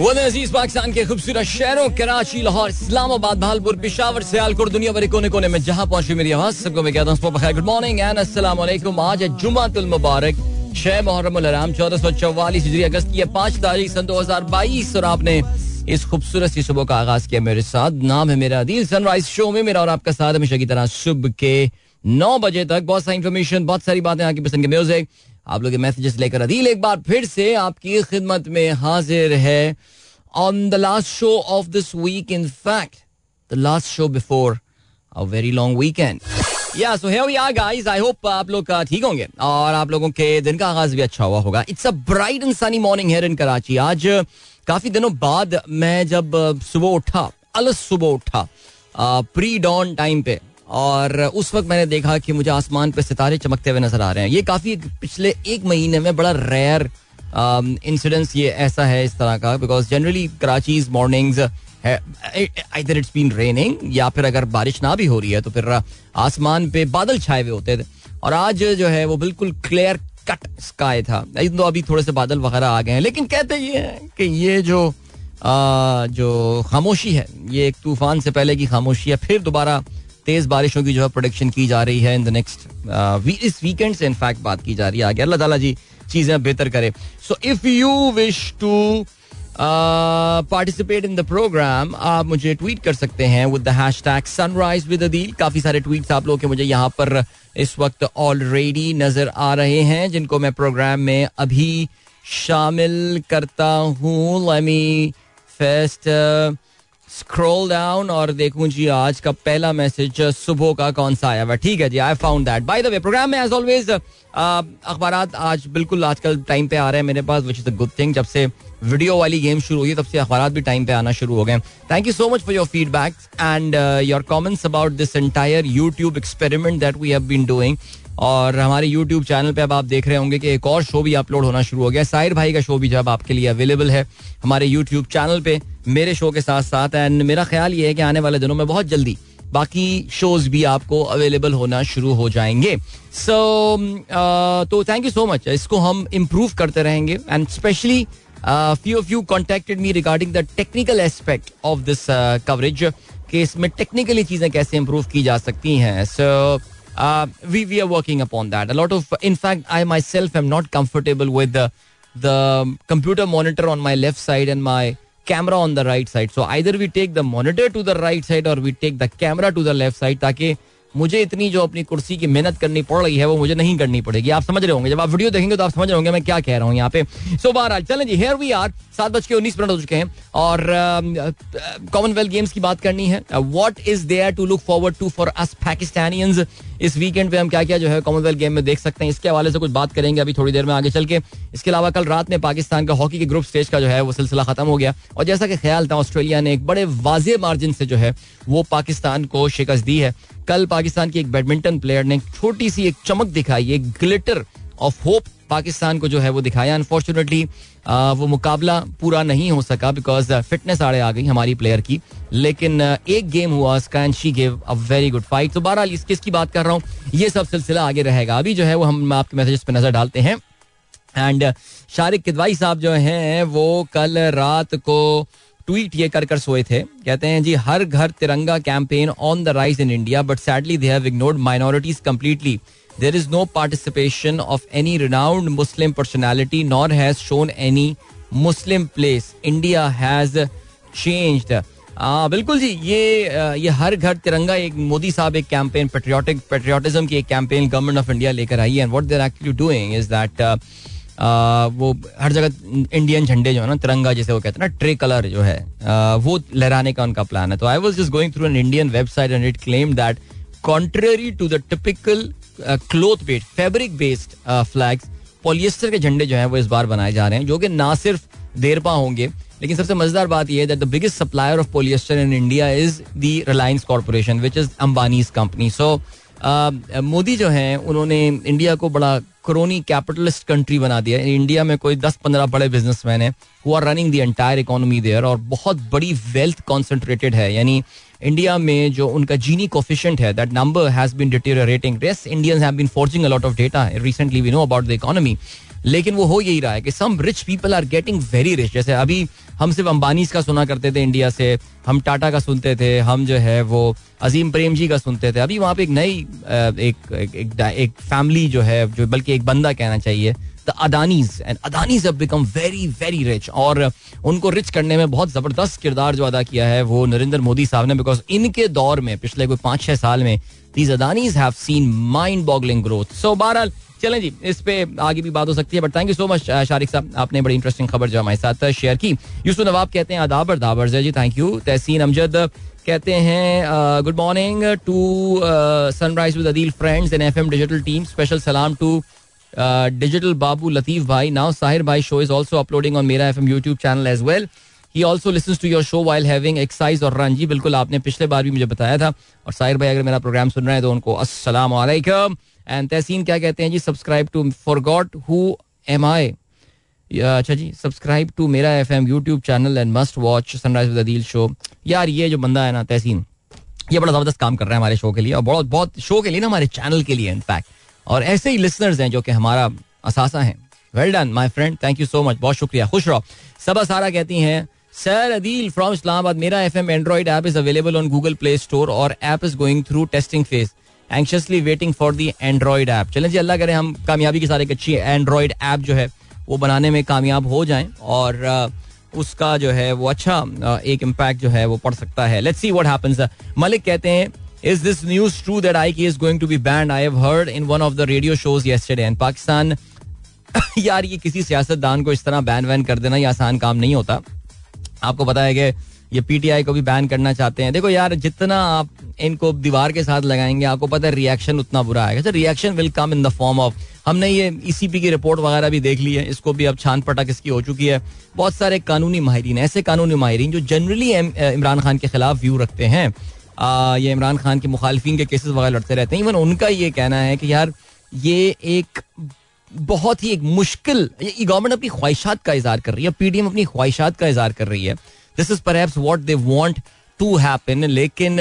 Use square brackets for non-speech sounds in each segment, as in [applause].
अज़ीज़ पाकिस्तान के खूबसूरत शहरों, कराची, लाहौर, इस्लामाबाद, भालपुर, पिशावर, सियालकोट, दुनिया भर कोने कोने में जहाँ पहुँची मेरी आवाज़, सबको मैं कहता हूँ गुड मॉर्निंग एंड वालेकुम आज है जुमातुल मुबारक, छह मुहर्रम हराम चौदह सौ चौवालीस हिजरी अगस्त की पाँच तारीख सन दो हज़ार बाईस और आपने इस खूबसूरत सी सुबह का आगाज़ किया मेरे साथ। नाम है मेरा दिल सनराइज शो में मेरा और आपका साथ हमेशा की तरह सुबह के नौ बजे तक। बहुत सारी इन्फॉर्मेशन बहुत सारी बातें आपकी पसंद के म्यूज़िक आप लोग मैसेजेस लेकर अदील एक बार फिर से आपकी खिदमत में हाजिर है। On the last show of this week in fact the last show before a very long weekend या so here we are guys I hope आप लोग ठीक होंगे और आप लोगों के दिन का आगाज़ भी अच्छा हुआ होगा। It's a bright and sunny morning here in Karachi आज काफ़ी दिनों बाद मैं जब सुबह उठा अलस सुबह उठा प्री डॉन टाइम पे और उस वक्त मैंने देखा कि मुझे आसमान पर सितारे चमकते हुए नज़र आ रहे हैं। ये काफ़ी पिछले एक महीने में बड़ा रेयर इंसिडेंस um, ये ऐसा है इस तरह का because generally Karachi's mornings it's been raining या फिर अगर बारिश ना भी हो रही है तो फिर आसमान पे बादल छाए हुए होते थे। और आज जो है वो बिल्कुल क्लियर कट स्काई था। तो अभी थोड़े से बादल वगैरह आ गए हैं लेकिन कहते ये हैं कि ये जो आ, जो खामोशी है ये एक तूफ़ान से पहले की खामोशी है फिर दोबारा तेज बारिशों की जो है प्रोडिक्शन की जा रही है इन द नेक्स्ट इस वीकेंड से इनफैक्ट बात की जा रही है आगे। अल्लाह ताला जी चीज़ें बेहतर करे। So if you wish to participate in the program आप मुझे ट्वीट कर सकते हैं with the hashtag sunrise with Adeel काफ़ी सारे ट्वीट्स आप लोग के मुझे यहाँ पर इस वक्त ऑलरेडी नज़र आ रहे हैं, जिनको मैं प्रोग्राम में अभी शामिल करता हूँ। फेस्ट स्क्रॉल डाउन और देखूँ जी आज का पहला मैसेज सुबह का कौन सा आया हुआ ठीक है जी I found that by the way program में एज ऑलवेज अखबार आज बिल्कुल आजकल टाइम पे आ रहे हैं मेरे पास which is a good thing जब से वीडियो वाली गेम शुरू हुई तब से अखबार भी टाइम पे आना शुरू हो गए thank you so much for your feedback and your comments about this entire YouTube experiment that we have been doing और हमारे यूट्यूब चैनल पे अब आप देख रहे होंगे कि एक और शो भी अपलोड होना शुरू हो गया। साहिर भाई का शो भी जब आपके लिए अवेलेबल है हमारे यूट्यूब चैनल पे मेरे शो के साथ साथ एंड मेरा ख्याल ये है कि आने वाले दिनों में बहुत जल्दी बाकी शोज़ भी आपको अवेलेबल होना शुरू हो जाएँगे। सो so, तो थैंक यू सो मच इसको हम इम्प्रूव करते रहेंगे and specially few of you contacted me regarding the technical aspect of this coverage कि इसमें टेक्निकली चीज़ें कैसे इम्प्रूव की जा सकती हैं। सो uh, Uh, we we are working upon that. A lot of, in fact, I myself am not comfortable with the the computer monitor on my left side and my camera on the right side. So either we take the monitor to the right side or we take the camera to the left side ताकि मुझे इतनी जो अपनी कुर्सी की मेहनत करनी पड़ रही है, वो मुझे नहीं करनी पड़ेगी। आप समझ रहे होंगे, जब आप वीडियो देखेंगे तो आप समझ रहे होंगे मैं क्या कह रहा हूँ यहाँ पे। सो बहरहाल, चलें जी हेयर वी आर सात बज के उन्नीस मिनट हो चुके हैं, और कॉमनवेल्थ गेम्स की बात करनी है। What is there to look forward to for us Pakistanians this weekend पे हम क्या क्या जो है कॉमनवेल्थ गेम में देख सकते हैं। इसके हवाले से कुछ बात करेंगे, अभी थोड़ी देर में आगे चल के। इसके अलावा कल रात में पाकिस्तान का हॉकी के ग्रुप स्टेज का जो है, वो सिलसिला खत्म हो गया। और जैसा कि ख्याल था, ऑस्ट्रेलिया ने एक बड़े वाजे मार्जिन से जो है, वो पाकिस्तान को शिकस्त दी है। कल पाकिस्तान की एक बैडमिंटन प्लेयर ने छोटी सी एक चमक दिखाई, एक ग्लिटर ऑफ़ होप पाकिस्तान को जो है वो दिखाया। अनफॉर्चुनेटली वो मुकाबला पूरा नहीं हो सका बिकॉज़ फिटनेस आड़े आ गई हमारी प्लेयर की। लेकिन एक गेम हुआ, उसका and she gave a very good fight तो बहरहाल, इस किसकी बात कर रहा हूँ? ये सब सिलसिला आगे रहेगा। अभी जो है वो हम आपके मैसेजेस पे नज़र डालते हैं। एंड शारिक किदवाई साहब जो हैं, वो कल रात को ट्वीट ये कर कर सोए थे कहते हैं जी Har Ghar Tiranga campaign on the rise in India but sadly they have ignored minorities completely there is no participation of any renowned Muslim personality nor has shown any Muslim place. India has changed. आ, बिल्कुल जी ये ये हर घर तिरंगा एक मोदी साहब एक campaign patriotic patriotism की एक कैंपेन गवर्नमेंट ऑफ़ इंडिया लेकर आई है and what they are actually doing is that वो हर जगह इंडियन झंडे जो है ना, तिरंगा जैसे वो कहते हैं ना, ट्रे कलर जो है वो लहराने का उनका प्लान है। तो I was just going through an Indian website and it claim that contrary to the typical cloth based fabric based flags polyester के झंडे जो है वो इस बार बनाए जा रहे हैं, जो कि ना सिर्फ़ देरपा होंगे, लेकिन सबसे मज़ेदार बात यह है that the biggest supplier of polyester in India is the Reliance Corporation which is Ambani's company so Modi जो हैं, उन्होंने इंडिया को बड़ा क्रोनी कैपिटलिस्ट कंट्री बना दिया इंडिया में कोई दस पंद्रह बड़े बिजनेसमैन है who are running the entire economy there और बहुत बड़ी वेल्थ कॉन्सेंट्रेटेड है। यानी इंडिया में जो उनका जीनी कोफिशेंट है that number has been deteriorating race Indians have been forging a lot of data recently we know about the economy लेकिन वो हो यही रहा है कि some rich people are getting very rich जैसे अभी हम सिर्फ़ अंबानी का सुना करते थे इंडिया से हम टाटा का सुनते थे हम जो है वो अजीम प्रेम जी का सुनते थे। अभी वहाँ पे एक नई एक एक, एक, एक फैमिली जो है जो बल्कि एक बंदा कहना चाहिए the Adanis and Adanis have become very very rich और उनको रिच करने में बहुत ज़बरदस्त किरदार जो अदा किया है वो नरेंद्र मोदी साहब ने बिकॉज़ इनके दौर में पिछले कोई पाँच छह साल में these Adanis have seen mind boggling growth so बहरहाल चलें जी, इस पे आगे भी बात हो सकती है but thank you so much Sharik Sahab, आपने बड़ी इंटरेस्टिंग खबर जो हमारे साथ शेयर की। यूसुफ नवाब कहते हैं आदाबर दाबर जी थैंक यू तहसीन अमजद कहते हैं good morning to sunrise with Adeel friends in FM digital team special सलाम टू डिजिटल बाबू लतीफ भाई। नाउ साहिर भाई show is also uploading on Mera FM YouTube channel as well he also listen to your show while having exercise और run जी, बिल्कुल आपने पिछले बार भी मुझे बताया था। और साहिर भाई, अगर मेरा प्रोग्राम सुन रहे हैं तो उनको वालेकुम एंड तहसीन क्या कहते हैं? जी subscribe to for God who am I अच्छा जी subscribe to Mera F M YouTube channel and must watch sunrise Adeel show यार, ये जो बंदा है ना तहसीन ये बड़ा ज़बरदस्त काम कर रहा है हमारे शो के लिए और बहुत बहुत शो के लिए ना हमारे चैनल के लिए इनफैक्ट और ऐसे ही लिसनर्स हैं जो कि हमारा असासा हैं. Well done my friend thank you so much बहुत शुक्रिया. खुश रहो. सबा सारा कहती हैं sir Adeel from Islamabad Mera F M android app is available on Google Play Store और app is going through testing phase anxiously waiting for the android app चलें जी, अल्लाह करें हम कामयाबी के साथ एक अच्छी एंड्रॉइड ऐप जो है, वो बनाने में कामयाब हो जाएँ और उसका जो है, वो अच्छा एक इम्पैक्ट जो है, वो पड़ सकता है। Let's see what happens Malik कहते हैं is this news true that I is going to be banned I have heard in one of the radio shows yesterday and Pakistan यार ये किसी सियासतदान को इस तरह बैन वैन कर देना ये आसान काम नहीं होता। आपको है कि ये पीटीआई को भी बैन करना चाहते हैं। देखो यार जितना आप इनको दीवार के साथ लगाएँगे आपको पता है रिएक्शन उतना बुरा आएगा। Sir reaction will come in the form of हमने ये ईसीपी e की रिपोर्ट वगैरह भी देख ली है। इसको भी अब छान पटक इसकी हो चुकी है। बहुत सारे कानूनी माहरीन ऐसे कानूनी माहरीन जो जनरली इमरान खान के खिलाफ व्यू रखते हैं। आ, ये इमरान खान के मुखालफी के केसेस वगैरह लड़ते रहते हैं। इवन उनका ये कहना है कि यार ये एक बहुत ही एक मुश्किल गवर्नमेंट अपनी ख्वाहिशात का इजहार कर रही है। पीडीएम अपनी ख्वाहिशात का इजहार कर रही है। दिस इज़ पर what they want to happen लेकिन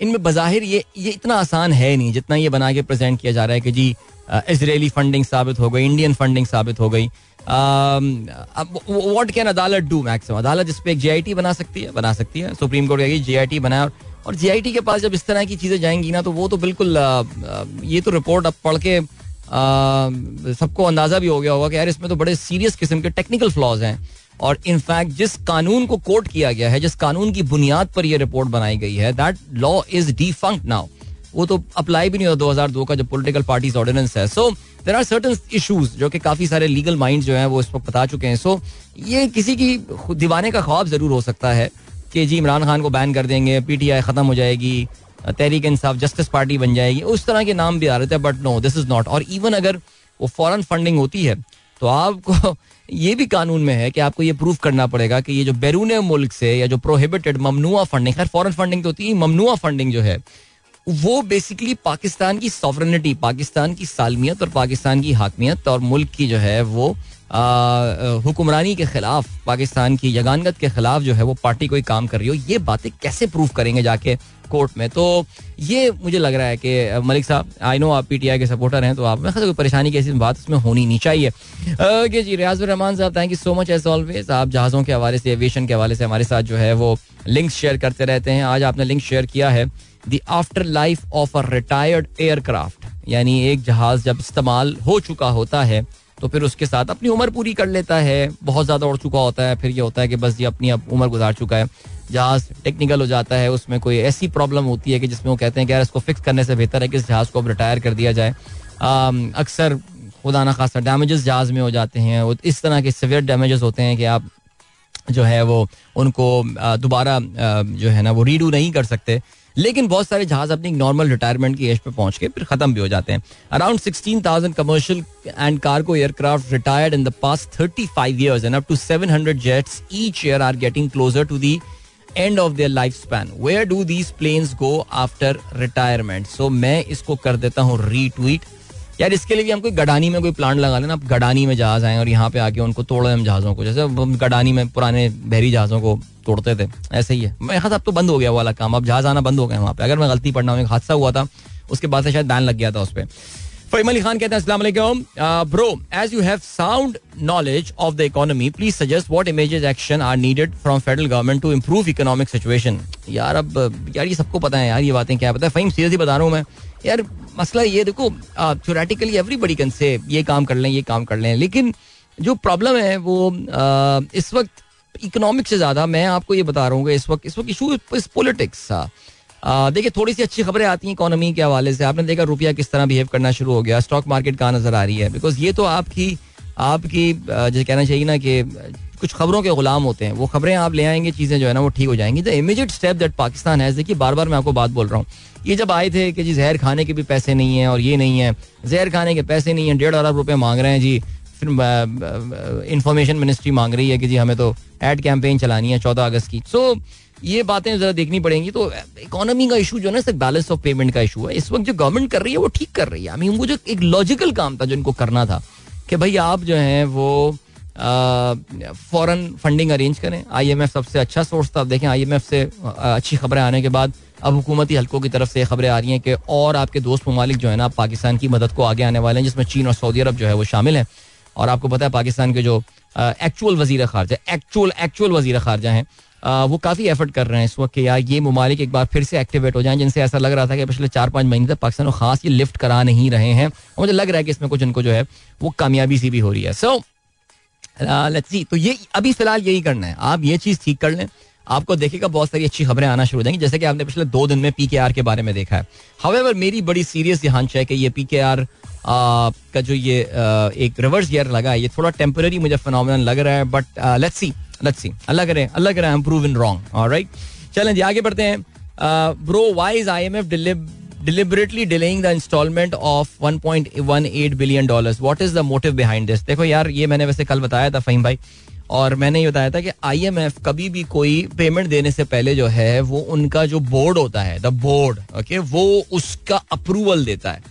इनमें बाहिर ये ये इतना आसान है नहीं, जितना ये बना के प्रेजेंट किया जा रहा है कि जी इसराइली फंडिंग साबित हो गई इंडियन फंडिंग साबित हो गई। वॉट कैन अदालत डू मैक्सिमम अदालत जिसपे एक जे बना सकती है, बना सकती है। सुप्रीम कोर्ट कहेगी जे बनाया और और जे के पास जब इस तरह की चीज़ें जाएँगी ना तो वो तो बिल्कुल ये तो रिपोर्ट अब पढ़ के सबको अंदाज़ा भी हो गया होगा कि यार इसमें तो बड़े सीरियस किस्म के टेक्निकल फ्लॉज हैं। और इनफैक्ट जिस कानून को कोर्ट किया गया है, जिस कानून की बुनियाद पर यह रिपोर्ट बनाई गई है that law is defunct now वो तो अप्लाई भी नहीं होता 2002 का जो पॉलिटिकल पार्टीज़ ऑर्डिनेंस है। So there are certain issues जो कि काफ़ी सारे लीगल माइंड जो है, वो इस वक्त बता चुके हैं। सो ये किसी की दीवाने का ख्वाब ज़रूर हो सकता है कि जी, इमरान खान को बैन कर देंगे पीटीआई खत्म हो जाएगी, तहरीक इंसाफ जस्टिस पार्टी बन जाएगी, उस तरह के नाम भी आ रहे थे but no this is not और इवन अगर वो फॉरन फंडिंग होती है तो आपको ये भी कानून में है कि आपको ये प्रूफ करना पड़ेगा कि ये जो बैरून मुल्क से या जो प्रोहिबिटेड ममनुआ फंडिंग खैर फॉरन फंडिंग तो होती है, ममनुआ फंडिंग जो है, वो बेसिकली पाकिस्तान की सॉवरनिटी पाकिस्तान की सालमियत और पाकिस्तान की हाकमियत और मुल्क की जो है वो हुक्मरानी के खिलाफ, पाकिस्तान की यगानगत के खिलाफ जो है वो पार्टी कोई काम कर रही हो, ये बातें कैसे प्रूफ करेंगे जाके? कोर्ट में। तो ये मुझे लग रहा है कि मलिक साहब आई नो आप पीटीआई के सपोर्टर हैं तो आप, में कोई परेशानी की ऐसी बात उसमें होनी नहीं चाहिए। Okay ji Riaz Rehman Sahab thank you so much as always आप जहाज़ों के हवाले से एविएशन के हवाले से हमारे साथ जो है, वो लिंक्स शेयर करते रहते हैं। आज आपने लिंक शेयर किया है the after life of a retired aircraft यानी एक जहाज़ जब इस्तेमाल हो चुका होता है तो फिर उसके साथ अपनी उम्र पूरी कर लेता है। बहुत ज़्यादा उड़ चुका होता है, फिर ये होता है कि बस ये अपनी उम्र गुजार चुका है। जहाज़ टेक्निकल हो जाता है, उसमें कोई ऐसी प्रॉब्लम होती है कि जिसमें वो कहते हैं कि यार इसको फिक्स करने से बेहतर है कि इस जहाज़ को अब रिटायर कर दिया जाए। अक्सर खुदा ना खासा डैमेजेस जहाज़ में हो जाते हैं इस तरह के सिवियर डैमेजेस होते हैं कि आप जो है वो उनको दोबारा जो है ना वो रीडू नहीं कर सकते। लेकिन बहुत सारे जहाज़ अपनी नॉर्मल रिटायरमेंट की एज पे पहुँच के फिर खत्म भी हो जाते हैं। Around sixteen thousand commercial and cargo aircraft retired in the past thirty five years and up to seven hundred jets each year are getting closer to the end of their life span where do these planes go after retirement so मैं इसको कर देता हूँ retweet यार, इसके लिए भी हम कोई गडानी में कोई प्लांट लगा लेना आप गडानी में जहाज़ आए और यहाँ पे आके उनको तोड़े हम जहाजों को। जैसे गडानी में पुराने बहरी जहाजों को तोड़ते थे। ऐसे ही है। मेरे मैं अब तो बंद हो गया वाला काम। अब जहाज़ आना बंद हो गया वहाँ पे। अगर मैं गलती पढ़ना हूँ, एक हादसा हुआ था, उसके बाद से शायद बैन लग गया था उस पर फहीम अली खान कहते हैं अस्सलाम bro as you have sound knowledge of the economy please suggest what immediate action are needed from federal government to improve economic situation यार अब यार ये सबको पता है यार ये बातें क्या पता है? फहीम सीरियसली बता रहा हूँ मैं। यार मसला ये देखो थ्योरेटिकली एवरीबडी कैन से ये काम कर लें ये काम कर लें लेकिन जो प्रॉब्लम है वो आ, इस वक्त इकोनॉमिक से ज़्यादा मैं आपको ये बता रहा हूँ इस वक्त इस वक्त इशू इज़ पॉलिटिक्स देखिए थोड़ी सी अच्छी खबरें आती हैं इकोनॉमी के हवाले से। आपने देखा रुपया किस तरह बिहेव करना शुरू हो गया। स्टॉक मार्केट कहाँ नज़र आ रही है? बिकॉज़ ये तो आपकी आपकी जैसे कहना चाहिए ना कि कुछ खबरों के गुलाम होते हैं। वो खबरें आप ले आएँगे चीज़ें जो है ना वो ठीक हो जाएँगी। The immediate step that Pakistan है देखिए बार बार मैं आपको बात बोल रहा हूँ। ये जब आए थे कि जी जहर खाने के भी पैसे नहीं है और ये नहीं है जहर खाने के पैसे नहीं है डेढ़ अरब रुपये मांग रहे हैं जी। फिर इंफॉर्मेशन मिनिस्ट्री मांग रही है कि जी हमें तो एड कैंपेन चलानी है चौदह अगस्त की। सो so, ये बातें जरा देखनी पड़ेंगी। तो इकोनॉमी का इशू जो है ना बैलेंस ऑफ़ पेमेंट का इशू है। इस वक्त जो गवर्नमेंट कर रही है, वो ठीक कर रही है। आई मीन वो जो एक लॉजिकल काम था जो इनको करना था, कि भाई आप जो है, वो फॉरन फंडिंग अरेंज करें। आईएमएफ सबसे अच्छा सोर्स था। देखें आईएमएफ से अच्छी खबरें आने के बाद अब हुकूमती हलकों की तरफ़ से खबरें आ रही हैं कि और आपके दोस्त ममालिक जो है ना पाकिस्तान की मदद को आगे आने वाले हैं, जिसमें चीन और सऊदी अरब जो है, वो शामिल है। और आपको पता है, पाकिस्तान के जो एक्चुअल वज़ीर खारजा एक्चुअल एक्चुअल वज़ीर खारजा हैं वो काफ़ी एफर्ट कर रहे हैं इस वक्त कि यार ये ममालिक एक बार फिर से एक्टिवेट हो जाएँ, जिनसे ऐसा लग रहा था कि पिछले चार पाँच महीने तक पाकिस्तान को खास ये लिफ्ट करा नहीं रहे हैं। और मुझे लग रहा है कि इसमें कुछ इनको जो है, वो कामयाबी सी भी हो रही है। सो लेट्स सी तो ये, अभी फ़िलहाल यही करना है। आप ये चीज़ ठीक कर लें। आपको देखेगा बहुत सारी अच्छी खबरें आना शुरू हो जाएँगी, जैसे कि आपने पिछले दो दिन में पी के आर के बारे में देखा है। हवेवर मेरी बड़ी सीरियस यहाँ है कि ये पी के आर का जो ये एक रिवर्स गियर लगा है, ये थोड़ा टेम्पररी मुझे फिनोमिनल लग रहा है but let's see let's see Allah करे अल्लाह करे I am proven wrong alright चलें जी, आगे बढ़ते हैं। Bro why is IMF deliberately delaying the installment of 1.18 billion dollars what is the motive behind this देखो यार, ये मैंने वैसे कल बताया था फहीम भाई, और मैंने ये बताया था कि आईएमएफ कभी भी कोई पेमेंट देने से पहले जो है, वो उनका जो बोर्ड होता है द बोर्ड ओके वो उसका अप्रूवल देता है।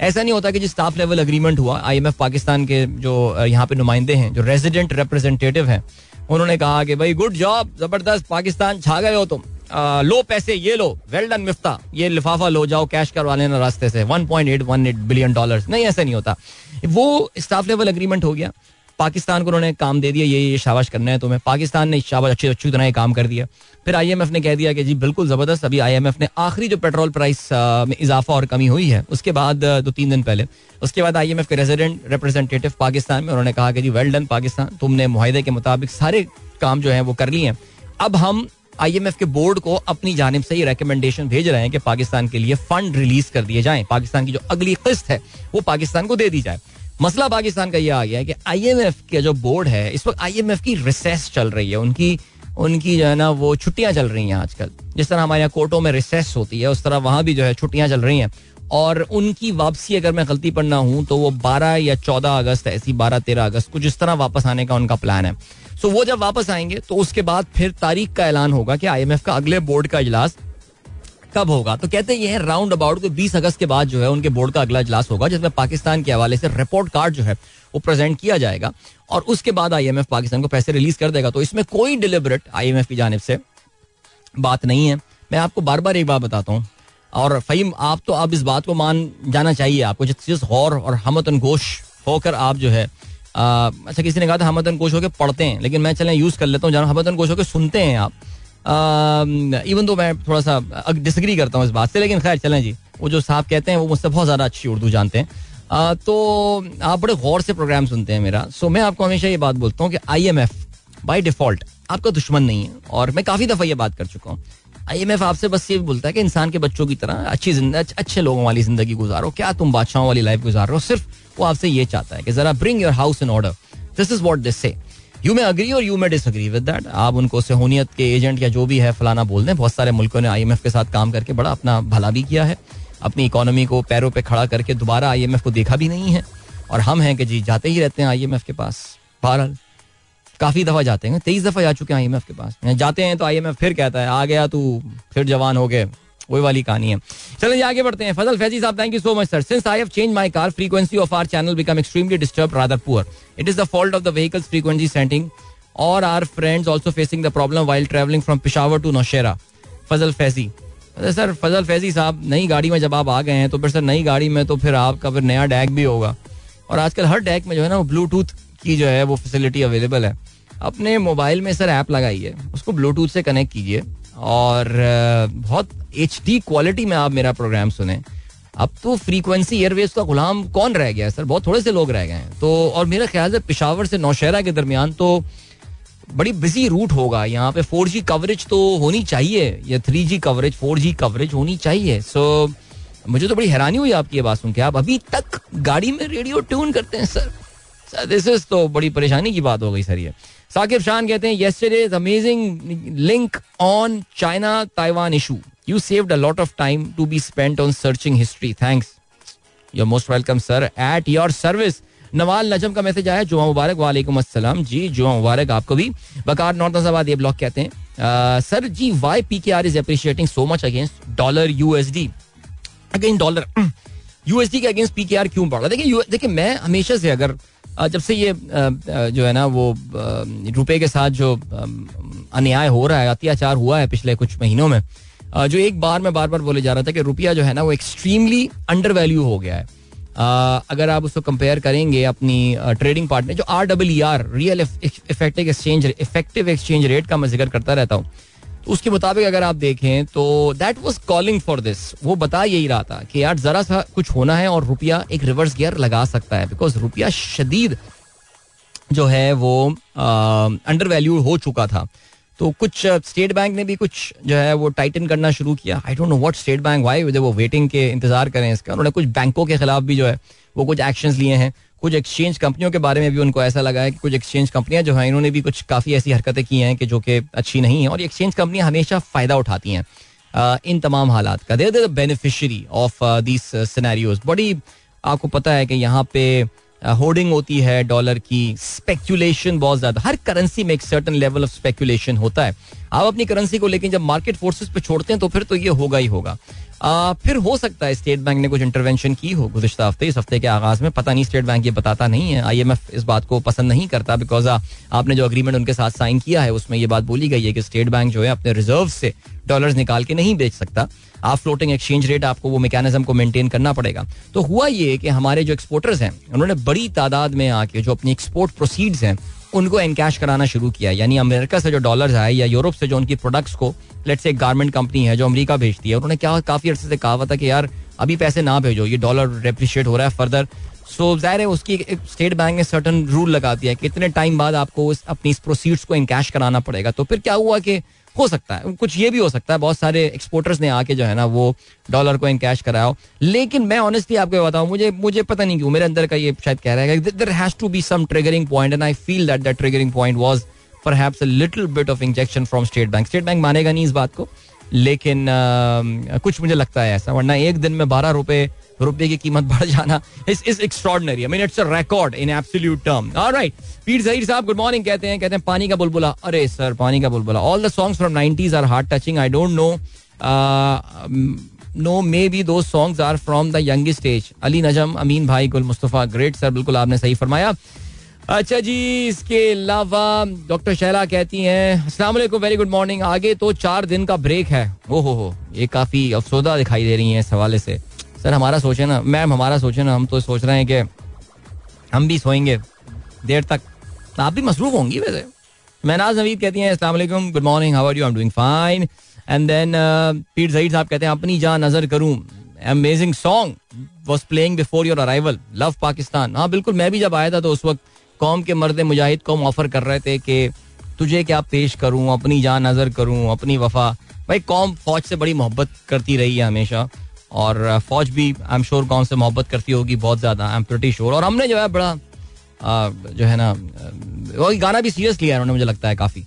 ऐसा नहीं होता कि जो स्टाफ लेवल अग्रीमेंट हुआ आईएमएफ पाकिस्तान के जो यहाँ पे नुमाइंदे हैं, जो रेजिडेंट रिप्रेजेंटेटिव हैं उन्होंने कहा कि भाई गुड जॉब ज़बरदस्त पाकिस्तान छा गए हो तुम। आ, लो पैसे ये लो। Well done Miftah. ये लिफाफा लो जाओ कैश करवा लेना रास्ते से। 1.818 बिलियन डॉलर्स नहीं ऐसा नहीं होता। वो स्टाफ लेवल अग्रीमेंट हो गया। पाकिस्तान को उन्होंने काम दे दिया, ये ये शाबाश करना है तुम्हें। पाकिस्तान ने शाबाश, अच्छी अच्छी तरह काम कर दिया। फिर आईएमएफ ने कह दिया कि जी, बिल्कुल ज़बरदस्त, अभी आईएमएफ ने आखिरी जो पेट्रोल प्राइस में इजाफा और कमी हुई है, उसके बाद दो, तीन दिन पहले। उसके बाद आईएमएफ के रेजिडेंट रिप्रेजेंटेटिव पाकिस्तान में उन्होंने कहा कि जी वेल डन पाकिस्तान, तुमने मुहिदे के मुताबिक सारे काम जो है वो कर लिए हैं। अब हम आईएमएफ के बोर्ड को अपनी जानब से ये रिकमेंडेशन भेज रहे हैं कि पाकिस्तान के लिए फंड रिलीज़ कर दिए जाएँ। पाकिस्तान की जो अगली किस्त है, वो पाकिस्तान को दे दी जाए। मसला पाकिस्तान का ये आ गया है कि आईएमएफ के जो बोर्ड है, इस वक्त आईएमएफ की रिसेस चल रही है। उनकी उनकी जो है ना, वो छुट्टियाँ चल रही हैं आजकल। जिस तरह हमारे यहाँ कोर्टों में रिसेस होती है, उस तरह वहाँ भी जो है छुट्टियाँ चल रही हैं। और उनकी वापसी अगर मैं गलती पर ना हूँ तो वो 12 या 14 अगस्त ऐसी 12 13 अगस्त कुछ इस तरह वापस आने का उनका प्लान है। सो वो जब वापस आएँगे तो उसके बाद फिर तारीख का ऐलान होगा कि आईएमएफ का अगले बोर्ड का इजलास कब होगा? तो कहते हैं राउंड अबाउट को 20 अगस्त के बाद जो है उनके बोर्ड का अगला इजलास होगा, जिसमें पाकिस्तान के हवाले से रिपोर्ट कार्ड जो है वो प्रेजेंट किया जाएगा और उसके बाद आईएमएफ पाकिस्तान को पैसे रिलीज़ कर देगा। तो इसमें कोई डिलिबरेट आईएमएफ की जानब से बात नहीं है। मैं आपको बार बार एक बात बताता हूँ। और फहीम, आप तो अब इस बात को मान जाना चाहिए आपको, जिस गौर और हमतन गोश होकर आप जो है अच्छा किसी ने कहा था हमतन गोश होकर पढ़ते हैं, लेकिन मैं चलें यूज़ कर लेता हूँ, जहाँ हमतन गोश होकर सुनते हैं आप इवन तो मैं थोड़ा सा डिसग्री करता हूँ इस बात से लेकिन खैर चलें जी। वो जो साहब कहते हैं वो मुझसे बहुत ज़्यादा अच्छी उर्दू जानते हैं। आ, तो आप बड़े गौर से प्रोग्राम सुनते हैं मेरा। सो मैं आपको हमेशा ये बात बोलता हूँ कि I M F by default आपका दुश्मन नहीं है। और मैं काफ़ी दफ़ा ये बात कर चुका हूँ। आई एम एफ़ आपसे बस ये बोलता है कि इंसान के बच्चों की तरह अच्छी अच्छे लोगों वाली ज़िंदगी गुजारो। क्या तुम बादशाहों वाली लाइफ गुजार? रहे हो सिर्फ़ वो आपसे ये चाहता है कि जरा bring your house in order this is what this say you may agree और you may disagree with that आप उनको सेहूनियत के एजेंट या जो भी है फलाना बोल दें, बहुत सारे मुल्कों ने आईएमएफ के साथ काम करके बड़ा अपना भला भी किया है। अपनी इकोनॉमी को पैरों पे खड़ा करके दोबारा आईएमएफ को देखा भी नहीं है। और हम हैं कि जी, जाते ही रहते हैं आईएमएफ के पास। बहरहाल, काफ़ी दफ़ा जाते हैं। तेईस दफ़ा जा चुके हैं आईएमएफ के पास। जाते हैं तो आईएमएफ फिर कहता है, आ गया तू, फिर जवान हो गए। वही वाली कहानी है। चलिए आगे बढ़ते हैं। Fazal Faizi Sahab thank you so much sir since I have change my car frequency of our channel become extremely disturb rather poor it is the fault of the vehicles frequency setting और our friends also facing the problem while travelling from Peshawar to Nowshera Fazal Faizi. Sir, Fazal Faizi Sahab, नई गाड़ी में जब आप आ गए हैं तो फिर सर नई गाड़ी में तो फिर आपका फिर नया डैक भी होगा। और आजकल हर डैक में जो है ना, वो ब्लूटूथ की जो है, वो फैसिलिटी अवेलेबल है। अपने मोबाइल में सर ऐप लगाइए, उसको ब्लूटूथ से कनेक्ट कीजिए। और बहुत एच डी क्वालिटी में आप मेरा प्रोग्राम सुने। अब तो फ्रीक्वेंसी एयरवेज का गुलाम कौन रह गया है सर? बहुत थोड़े से लोग रह गए हैं। तो और मेरा ख्याल है पिशावर से नौशहरा के दरमियान तो बड़ी बिज़ी रूट होगा। यहाँ पे फोर जी कवरेज तो होनी चाहिए। या three G coverage four G coverage होनी चाहिए। सो so, मुझे तो बड़ी हैरानी हुई आपकी ये बात सुन के। आप अभी तक गाड़ी में रेडियो ट्यून करते हैं सर? दिस इज़ तो बड़ी परेशानी की बात हो गई सर ये। साकिब शान कहते हैं yesterday is amazing link on China Taiwan issue you saved a lot of time to be spent on searching history thanks you most welcome sir at your service Nawal Najam का message आया जुमा मुबारक, वालेकुम अस्सलाम. जी जुमा मुबारक आपको भी। बकार north नजाबाद, ये block कहते हैं sir ji why P [clears throat] K R is appreciating so much against dollar USD against dollar USD के अगेंस्ट पी के आर क्यों बढ़ रहा है? देखिए देखिए, मैं हमेशा से अगर जब से ये जो है ना, वो रुपए के साथ जो अन्याय हो रहा है, अत्याचार हुआ है पिछले कुछ महीनों में जो एक बार में बार बार बोले जा रहा था कि रुपया जो है ना, वो एक्सट्रीमली अंडर वैल्यू हो गया है। अगर आप उसको कंपेयर करेंगे अपनी ट्रेडिंग पार्टनर जो R double E R real effective exchange effective exchange rate का मैं ज़िक्र करता रहता हूँ उसके मुताबिक अगर आप देखें तो that was calling for this वो बता यही रहा था कि यार जरा सा कुछ होना है और रुपया एक रिवर्स गियर लगा सकता है बिकॉज़ रुपया शदीद जो है वो अंडर वैल्यू हो चुका था। तो कुछ स्टेट बैंक ने भी कुछ जो है वो टाइटन करना शुरू किया। I don't know what State Bank why वो वेटिंग के इंतज़ार करें इसका। उन्होंने कुछ बैंकों के खिलाफ भी जो है वो कुछ एक्शन लिए हैं। कुछ एक्सचेंज कंपनियों के बारे में भी उनको ऐसा लगा है कि कुछ एक्सचेंज कंपनियाँ जो हैं, इन्होंने भी कुछ काफ़ी ऐसी हरकतें की हैं कि जो कि अच्छी नहीं है। और एक्सचेंज कंपनियाँ हमेशा फ़ायदा उठाती हैं इन तमाम हालात का। There beneficiary of this scenarios बड़ी, आपको पता है कि यहाँ पे होर्डिंग होती है डॉलर की स्पेकुलेशन बहुत ज़्यादा। हर करेंसी में एक सर्टन लेवल ऑफ़ स्पेकुलेशन होता है। आप अपनी करेंसी को लेकिन जब मार्केट फोर्सेस पे छोड़ते हैं तो फिर तो ये होगा ही होगा। फिर हो सकता है स्टेट बैंक ने कुछ इंटरवेंशन की हो गुजशत हफ़्ते, इस हफ़्ते के आगाज़ में। पता नहीं, स्टेट बैंक ये बताता नहीं है। आईएमएफ इस बात को पसंद नहीं करता बिकॉज़ आपने जो अग्रीमेंट उनके साथ साइन किया है, उसमें ये बात बोली गई है कि स्टेट बैंक जो है अपने रिज़र्व से डॉलर्स निकाल के नहीं बेच सकता। आप फ्लोटिंग एक्सचेंज रेट आपको वो मैकेनिज्म को मेंटेन करना पड़ेगा। तो हुआ ये कि हमारे जो एक्सपोर्टर्स हैं, उन्होंने बड़ी तादाद में आके जो अपनी एक्सपोर्ट प्रोसीड्स हैं उनको एनकैश कराना शुरू किया। यानी अमेरिका से जो डॉलर्स आए या यूरोप से जो उनकी प्रोडक्ट्स को लेट से गारमेंट कंपनी है जो अमेरिका भेजती है, उन्होंने क्या काफ़ी अर्से से कहा हुआ था कि यार, अभी पैसे ना भेजो, ये डॉलर डेप्रिशिएट हो रहा है फर्दर सो ज़ाहिर है उसकी स्टेट बैंक ने सर्टन रूल लगा दिया कि इतने टाइम बाद आपको अपनी प्रोसीड्स को इनकैश कराना पड़ेगा। तो फिर क्या हुआ कि हो सकता है कुछ ये भी हो सकता है बहुत सारे एक्सपोर्टर्स ने आके जो है ना वो डॉलर को इनकैश कराया लेकिन मैं ऑनेस्टली आपको बताऊँ मुझे मुझे पता नहीं क्यों मेरे अंदर का ये शायद कह रहा है there has to be some triggering point and I feel that that triggering point was a little bit of injection from State Bank State Bank मानेगा नहीं इस बात को लेकिन आ, कुछ मुझे लगता है ऐसा वरना एक दिन में बारह रुपए रुपए की कीमत बढ़ जाना, इस is extraordinary I mean it's a record in absolute term alright Pir Zaheer Sahab good morning कहते हैं कहते हैं, पानी का बुलबुला। अरे सर, पानी का बुलबुला। All the songs from 90s are heart touching I don't know no maybe though songs are from the youngest stage Ali Najam, Amin भाई, गुल मुस्तफ़ा ग्रेट सर बिल्कुल आपने सही फरमाया। अच्छा जी, इसके अलावा डॉक्टर शैला कहती हैं, अस्सलाम वालेकुम वेरी गुड मॉर्निंग आगे तो चार दिन का ब्रेक है। ओ हो हो, ये काफ़ी अफसोदा दिखाई दे रही हैं इस हवाले से। सर, हमारा सोचे ना, मैम, हमारा सोचे ना, हम तो सोच रहे हैं कि हम भी सोएँगे देर तक। आप भी मसरूफ होंगी वैसे। महनाज नवीद कहती हैं, अस्सलाम good morning, how are you? I am doing fine and then Pir Zahid Sahab कहते हैं, अपनी जान नज़र करूँ। Amazing song was playing before your arrival love Pakistan हाँ बिल्कुल, मैं भी जब आया था तो उस वक्त कौम के मर्द मुजाहिद कौम ऑफ़र कर रहे थे कि तुझे क्या पेश करूँ, अपनी जान नज़र करूँ, अपनी वफा। भाई, कौम फौज से बड़ी मोहब्बत करती रही है हमेशा। और फौज भी आई एम श्योर कौन से मोहब्बत करती होगी बहुत ज़्यादा आई एम प्रटी श्योर और हमने जो है बड़ा आ, जो है ना वो गाना भी सीरियस लिया उन्होंने मुझे लगता है काफ़ी।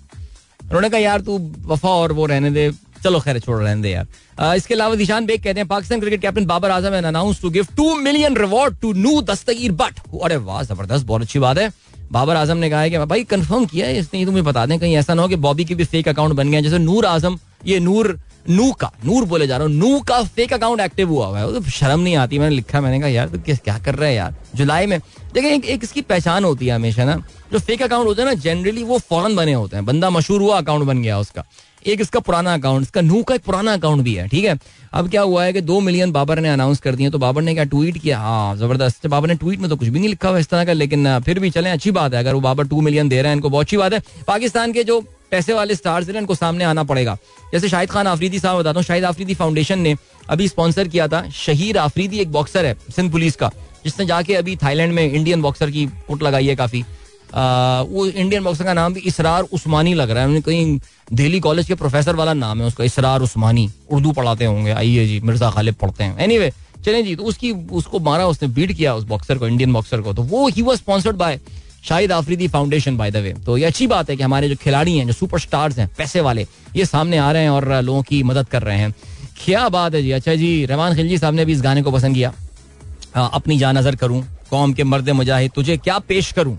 उन्होंने कहा यार तू वफा और वो रहने दे। चलो खैर छोड़ रहने दे यार। इसके अलावा दिशान बेग कहते हैं Pakistan cricket captain Babar Azam an announce to give two million reward to नू दस्तगीर बट अरे वाह ज़बरदस्त बहुत अच्छी बात है। बाबर आज़म ने कहा है कि भाई कंफर्म किया है इसने तुम्हें बता दें कहीं ऐसा ना हो कि बॉबी की भी फेक अकाउंट बन गया जैसे नूर आज़म ये नूर नू का नूर बोले जा रहा हूँ नू का फेक अकाउंट एक्टिव हुआ हुआ है। तो शर्म नहीं आती मैंने लिखा मैंने कहा यार तो क्या कर रहा है यार? जुलाई में देखिए एक, एक इसकी पहचान होती है हमेशा ना जो फेक अकाउंट होते हैं ना जनरली वो फॉरन बने होते हैं। बंदा मशहूर हुआ अकाउंट बन गया उसका। एक इसका पुराना अकाउंट इसका नू का एक पुराना अकाउंट भी है ठीक है? अब क्या हुआ है कि दो मिलियन बाबर ने अनाउंस कर दिए तो बाबर ने क्या ट्वीट किया? हाँ ज़बरदस्त। बाबर ने ट्वीट में तो कुछ भी नहीं लिखा हुआ इस तरह का लेकिन फिर भी चले अच्छी बात है। अगर वो बाबर टू मिलियन दे रहे हैं इनको बहुत अच्छी बात है। पाकिस्तान के जो पैसे वाले स्टार्स हैं इनको सामने आना पड़ेगा। जैसे शाहिद खान आफरीदी साहब बताता हूँ शाहिद आफरीदी फाउंडेशन ने अभी स्पॉन्सर किया था शहीर आफरीदी एक बॉक्सर है सिंध पुलिस का जिसने जाके अभी थाईलैंड में इंडियन बॉक्सर की पुट लगाई है काफ़ी। आ, वो इंडियन बॉक्सर का नाम भी इसरार उस्मानी लग रहा है। कहीं दिल्ली कॉलेज के प्रोफेसर वाला नाम है उसका इसरार उस्मानी। उर्दू पढ़ाते होंगे आइए जी मिर्ज़ा खालिद पढ़ते हैं। एनी anyway, चलें जी तो उसकी उसको मारा उसने बीट किया उस बॉक्सर को इंडियन बॉक्सर को। तो वो he was sponsored by Shahid Afridi foundation by the way तो ये अच्छी बात है कि हमारे जो खिलाड़ी हैं, जो सुपर हैं, पैसे वाले, ये सामने आ रहे हैं और लोगों की मदद कर रहे हैं। क्या बात है जी। अच्छा जी, रहमान खिलजी साहब ने भी इस गाने को पसंद किया। अपनी जान नज़र करूँ, कौम के मर्द मुजाहिद, तुझे क्या पेश करूँ?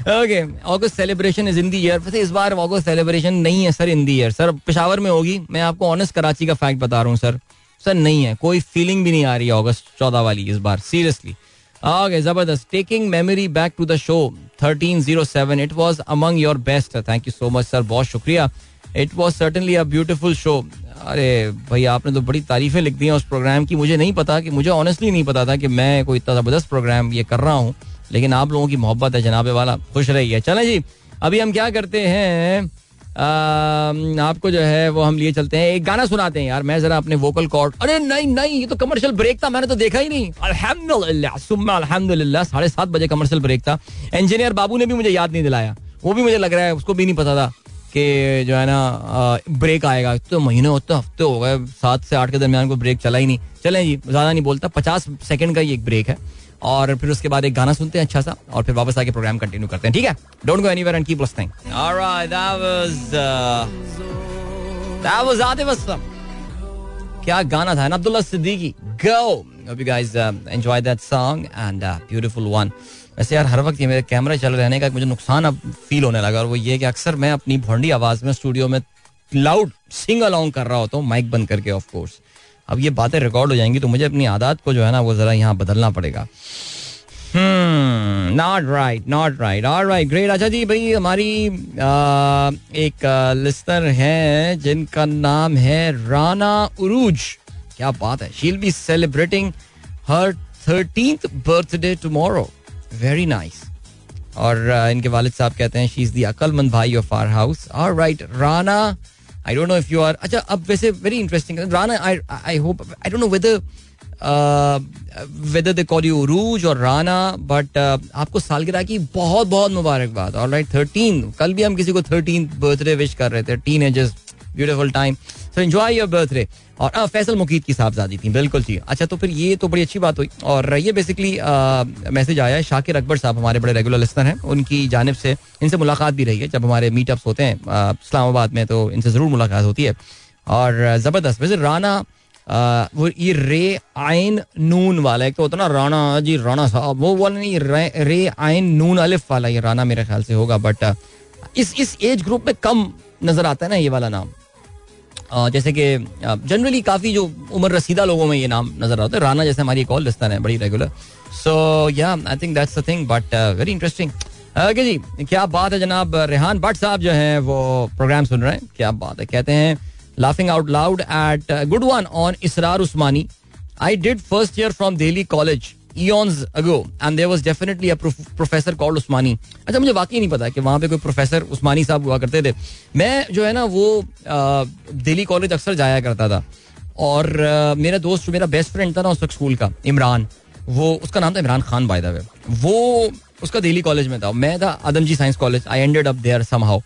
Okay August celebration is in the air वैसे इस बार ऑगस्ट सेलिब्रेशन नहीं है sir in the air sir Peshawar में होगी, मैं आपको ऑनेस्ट कराची का फैक्ट बता रहा हूँ सर सर नहीं है, कोई फीलिंग भी नहीं आ रही है ऑगस्ट चौदह वाली इस बार सीरियसली ओके ज़बरदस्त। Taking memory back to the show thirteen zero seven it was among your best thank you so much sir बहुत शुक्रिया। It was certainly a beautiful show अरे, भाई, आपने तो बड़ी तारीफें लिख दी हैं उस प्रोग्राम की। मुझे नहीं पता कि, मुझे ऑनेस्टली नहीं पता था कि मैं कोई इतना ज़बरदस्त प्रोग्राम ये कर रहा हूँ। लेकिन आप लोगों की मोहब्बत है जनाबे वाला। खुश रहिए। चलें जी, अभी हम क्या करते हैं? आपको जो है वो हम लिए चलते हैं। एक गाना सुनाते हैं यार, मैं जरा अपने वोकल कॉर्ड अरे नहीं नहीं, ये तो कमर्शियल ब्रेक था, मैंने तो देखा ही नहीं। अल्हम्दुलिल्लाह साढ़े सात बजे कमर्शियल ब्रेक था। इंजीनियर बाबू ने भी मुझे याद नहीं दिलाया। वो भी मुझे लग रहा है, उसको भी नहीं पता था कि जो है ना ब्रेक आएगा। तो महीने होते हफ़्ते हो गए, सात से आठ के दरमियान को ब्रेक चला ही नहीं। चले जी, ज़्यादा नहीं बोलता, पचास सेकंड का ही एक ब्रेक है। और फिर उसके बाद एक गाना सुनते हैं अच्छा सा और फिर वापस आके प्रोग्राम कंटिन्यू करते हैं ठीक है? Don't go anywhere and keep listening alright that that क्या गाना था? अब्दुल्ला सिद्दीकी गो guys uh, enjoy that song and uh, beautiful one. वैसे यार हर वक्त ये मेरे कैमरा चल रहने का मुझे नुकसान अब फील होने लगा और वो ये कि अक्सर मैं अपनी भोंडी आवाज़ में स्टूडियो में लाउड सिंग अलोंग कर रहा होता हूँ माइक बंद करके ऑफ़ कोर्स अब ये बातें रिकॉर्ड हो जाएँगी तो मुझे अपनी आदत को जो है ना वो जरा यहाँ बदलना पड़ेगा। Not right not right all right great अच्छा जी, भाई हमारी एक लिस्टर है, जिनका नाम है राना उरूज। क्या बात है she'll be celebrating her thirteenth birthday tomorrow very nice और इनके वालिद साहब कहते हैं शी इज़ दी अकलमंद भाई ऑफ़ आर हाउस और right Rana I don't know if you are अच्छा अब वैसे very interesting Rana I I hope I don't know whether whether they call you रूज और राना बट आपको सालगिरह की बहुत बहुत मुबारकबाद। और राइट थर्टीन कल भी हम किसी को थर्टीन बर्थडे विश कर रहे थे। Teenagers beautiful time so enjoy your birthday और फैसल मुकीद की साहबजादी थी बिल्कुल थी। अच्छा तो फिर ये तो बड़ी अच्छी बात हुई। और ये बेसिकली मैसेज आया है शाकिर अकबर साहब हमारे बड़े रेगुलर लिस्टर हैं। उनकी जानब से इनसे मुलाकात भी रही है। जब हमारे मीटअप्स होते हैं इस्लामाबाद में तो इनसे ज़रूर मुलाकात होती है। और ज़बरदस्त। वैसे राना आ, वो ये रे आयन नून वाला एक तो होता ना राणा जी राणा साहब वो वाला नहीं रे, रे आइन नून अलिफ वाला ये राना मेरे ख्याल से होगा बट इस इस एज ग्रुप में कम नज़र आता है ना ये वाला नाम। जैसे कि जनरली काफ़ी जो उम्र रसीदा लोगों में ये नाम नज़र आता है। राना जैसे हमारी कॉल लिस्टन है, बड़ी regular so yeah I think that's the thing but very interesting okay जी, क्या बात है जनाब रेहान? भट्ट साहब जो है, वो प्रोग्राम सुन रहे हैं। क्या बात है? कहते हैं laughing out loud at good one on Israr Usmani I did first year from Delhi college eons ago, and there was definitely a professor called Usmani अच्छा मुझे वाकई नहीं पता कि वहाँ पे कोई प्रोफेसर उस्मानी साहब हुआ करते थे। मैं जो है ना, वो दिल्ली कॉलेज अक्सर जाया करता था। और मेरा दोस्त, जो मेरा बेस्ट फ्रेंड था ना, उस वक्त स्कूल का, इमरान, वो, उसका नाम था Imran Khan by the way वो, उसका दिल्ली कॉलेज में था। मैं था Adamjee science college I ended up there somehow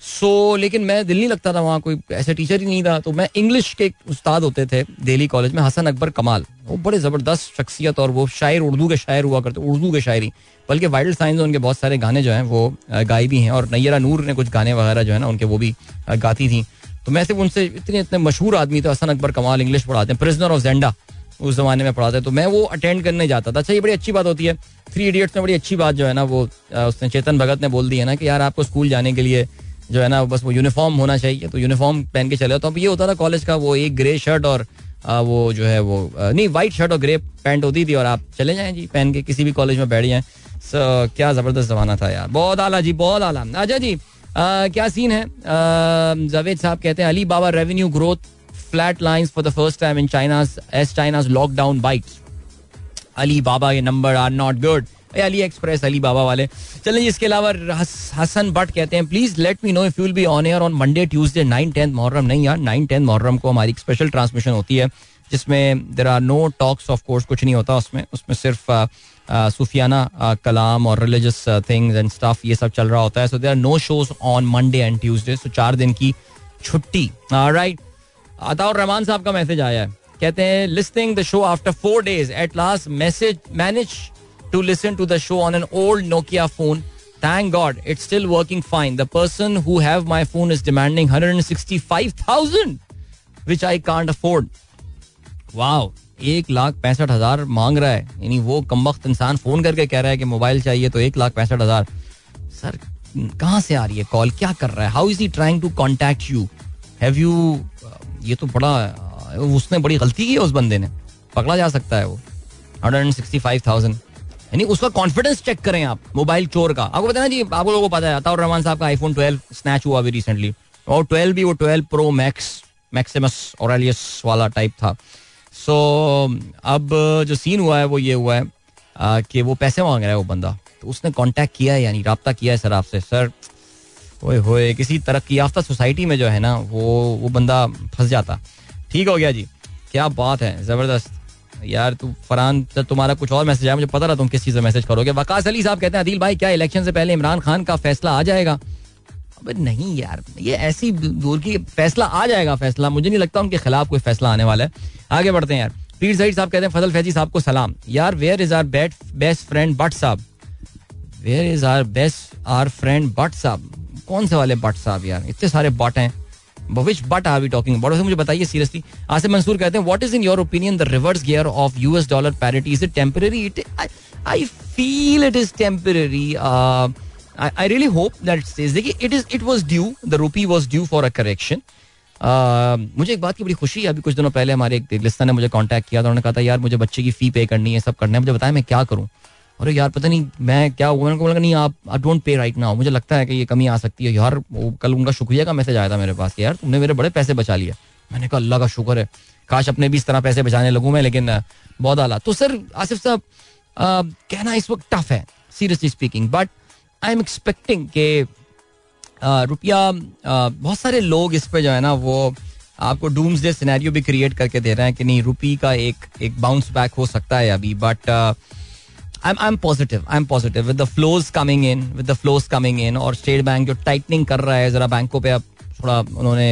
so so, लेकिन मैं दिल नहीं लगता था वहाँ कोई ऐसा टीचर ही नहीं था। तो मैं इंग्लिश के उस्ताद होते थे दिल्ली कॉलेज में हसन अकबर कमाल वो बड़े ज़बरदस्त शख्सियत और वो शायर उर्दू के शायर हुआ करते उर्दू के शायरी। बल्कि वाइल्ड साइंस उनके बहुत सारे गाने जो हैं वो गाए भी हैं। और नैरा नूर ने कुछ गाने वगैरह जो है ना उनके वो भी गाती थी। तो मैं सिर्फ़ उनसे इतने इतने मशहूर आदमी थे हसन अकबर कमाल इंग्लिश पढ़ाते हैं। प्रिजनर ऑफ़ जेंडा उस जमाने में पढ़ाते तो मैं वो अटेंड करने जाता था। अच्छा ये बड़ी अच्छी बात होती है। थ्री इडियट्स में बड़ी अच्छी बात जो है ना वो उसने चेतन भगत ने बोल दी है ना कि यार आपको स्कूल जाने के लिए जो है ना बस वो यूनिफॉर्म होना चाहिए। तो यूनिफॉर्म पहन के चले तो अब ये होता था कॉलेज का वो एक ग्रे शर्ट और आ, वो जो है वो आ, नहीं व्हाइट शर्ट और ग्रे पैंट होती थी और आप चले जाएँ जी पहन के किसी भी कॉलेज में बैठ जाएँ। सो क्या ज़बरदस्त जमाना था यार। बहुत आला जी बहुत आला। अच्छा जी आ, क्या सीन है? जावेद साहब कहते हैं Alibaba revenue growth flat lines for the first time in China as lockdown bites Alibaba के number are not good AliExpress Alibaba वाले। चलें इसके अलावा हसन भट्ट कहते हैं please let me know if you'll be on air on Monday Tuesday nine tenth Muharram नहीं यार nine tenth Muharram को हमारी स्पेशल ट्रांसमिशन होती है, जिसमें there are no talks of course कुछ नहीं होता उसमें। उसमें सिर्फ़ सूफियाना कलाम और रिलीजियस थिंग्स एंड स्टफ़ ये सब चल रहा होता है। So there are no shows on Monday and Tuesday so चार दिन की छुट्टी। राइट अताउर रहमान साहब का मैसेज आया है। कहते हैं listing the show after four days at last message manage to listen to the show on an old Nokia phone Thank God, it's still working fine. The person who have my phone is demanding 165,000, which I can't afford. Wow. एक लाख पैंसठ हज़ार मांग रहा है। यानी वो कम वक्त इंसान फ़ोन करके कह रहा है कि मोबाइल चाहिए तो एक लाख पैंसठ हज़ार। सर कहाँ से आ रही है कॉल? क्या कर रहा है? How is he trying to contact you have you ये तो बड़ा उसने बड़ी गलती की है उस बंदे ने। पकड़ा जा सकता है वो। Hundred and sixty five thousand यानी उसका कॉन्फिडेंस चेक करें आप मोबाइल चोर का। आपको पता है जी, आपको लोगों को पता है, अताउर रहमान साहब का आईफोन ट्वेल्व स्नैच हुआ अभी रिसेंटली और ट्वेल्व भी, वो ट्वेल्व प्रो मैक्स मैक्सिमस और वाला टाइप था। सो अब जो सीन हुआ है, वो ये हुआ है कि वो पैसे मांग रहा है वो बंदा। तो उसने कांटेक्ट किया है, यानी रबता किया है सर आपसे। सर, ओए होए, किसी तरक्की याफ्ता सोसाइटी में जो है ना, वो वो बंदा फंस जाता। ठीक हो गया जी। क्या बात है, ज़बरदस्त। यार, तू फरहान तुम्हारा कुछ और मैसेज आया, मुझे पता रहा तुम किस चीज़ में मैसेज करोगे। वकास अली साहब कहते हैं, अदिल भाई, क्या इलेक्शन से पहले इमरान खान का फैसला आ जाएगा? अबे नहीं यार, ये ऐसी दूर की फैसला आ जाएगा, फैसला। मुझे नहीं लगता उनके खिलाफ कोई फैसला आने वाला है। आगे बढ़ते हैं यार। पीर सईद साहब कहते हैं, फजल फैजी साहब को सलाम। यार where is our bet best friend Butt साहब? Where is our best our friend Butt साहब? कौन से वाले बट साहब यार? इतने सारे बट हैं। Which Butt are we talking about मुझे बताइए सीरियसली आसिफ मंसूर कहते हैं what is in your opinion the reverse gear of US dollar parity is it temporary it I feel it is temporary I really hope that stage देखिए it is it was due the rupee was due for a correction मुझे एक बात की बड़ी खुशी है, अभी कुछ दिनों पहले हमारे एक लिस्टर ने मुझे कांटेक्ट किया था, उन्होंने कहा था, यार, मुझे बच्चे की फ़ी पे करनी है, सब करना है। मुझे बताया, मैं क्या करूँ? अरे यार पता नहीं मैं क्या हुआ, मैंने बोला, नहीं, आप I don't pay right now मुझे लगता है कि ये कमी आ सकती है। यार, वो कल उनका शुक्रिया का मैसेज आया था मेरे पास यार, तुमने मेरे बड़े पैसे बचा लिए. मैंने कहा, अल्लाह का शुक्र है। काश अपने भी इस तरह पैसे बचाने लगूँ मैं, लेकिन बहुत आला तो सर, आसिफ साहब कहना इस वक्त टफ है seriously speaking but I am expecting के रुपया बहुत सारे लोग इस पर जो है ना, वो आपको डूम्स डे सिनेरियो भी क्रिएट करके दे रहे हैं कि नहीं, रुपी का एक एक बाउंस बैक हो सकता है अभी but I'm I'm positive. I'm positive. With the flows coming in, with the flows coming in और स्टेट बैंक जो टाइटनिंग कर रहा है जरा बैंकों पे अब थोड़ा उन्होंने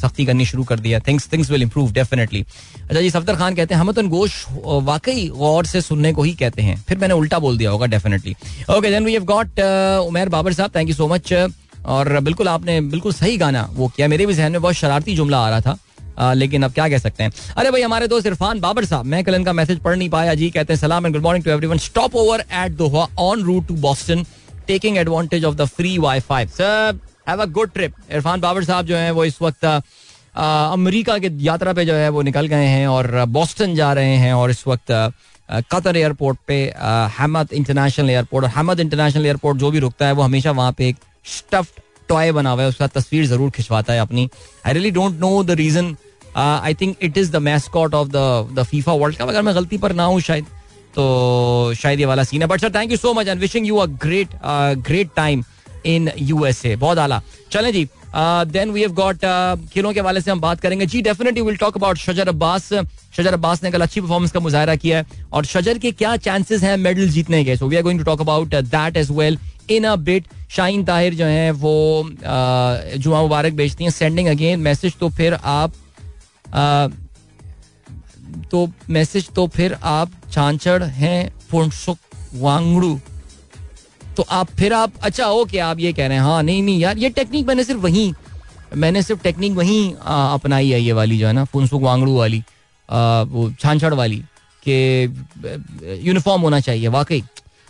सख्ती करनी शुरू कर दिया things things will improve definitely अच्छा जी सफदर खान कहते हैं हम तो गोश वाकई गौर से सुनने को ही कहते हैं। फिर मैंने उल्टा बोल दिया होगा definitely okay then we have got Umer Babar साहब थैंक यू सो मच और बिल्कुल आपने बिल्कुल सही गाना वो किया। मेरे भी जहन में बहुत शरारती जुमला आ रहा था। लेकिन अब क्या कह सकते हैं? अरे भाई, हमारे दोस्त इरफान बाबर साहब, मैं कल इनका मैसेज पढ़ नहीं पाया। जी, कहते हैं, सलाम and good morning to everyone stop over at Doha on route to Boston taking advantage of the free wifi sir have a good trip Irfan Babar साहब जो है, वो इस वक्त अमेरिका की यात्रा पे जो है, वो निकल गए हैं और बॉस्टन जा रहे हैं और इस वक्त कतर एयरपोर्ट पे हमद इंटरनेशनल एयरपोर्ट और हमद इंटरनेशनल एयरपोर्ट जो भी रुकता है, वो हमेशा वहाँ पे एक स्टफ्ड टॉय बना हुआ है, उसका तस्वीर ज़रूर खिंचवाता है अपनी। I really don't know the reason I think it is the mascot of the FIFA world cup अगर मैं गलती पर ना हूँ शायद तो शायद ये वाला सीन है। But sir thank you so much and wishing you a great great time in USA बहुत आला। चलें जी देन वी हैव गॉट खेलों के वाले से हम बात करेंगे। जी definitely will talk about Shajar Abbas Shajar Abbas ने कल अच्छी परफॉर्मेंस का मुजाहरा किया है और शजर के क्या चांसेस हैं मेडल जीतने के? So we are going to talk about that as well in a bit shine Tahir जो है वो जुमा मुबारक बेचती हैं। सेंडिंग अगेन मैसेज तो फिर आप तो मैसेज तो फिर आप चांचड़ हैं फुनसुक वांगड़ू। तो आप फिर आप अच्छा ओके आप ये कह रहे हैं हाँ नहीं नहीं यार ये टेक्निक मैंने सिर्फ़ वहीं मैंने सिर्फ़ टेक्निक वहीं अपनाई है ये वाली जो है ना फुनसुक वांगड़ू वाली आ, वो छाछड़ वाली के यूनिफॉर्म होना चाहिए वाकई।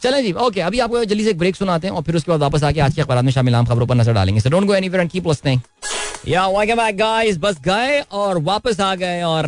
चलें जी ओके अभी आपको जल्दी से एक ब्रेक सुनाते हैं और फिर उसके बाद वापस आके आज के अखबार में शामिल आम खबरों पर नज़र डालेंगे। So don't go anywhere and keep listening yeah welcome back guys बस गए और वापस आ गए और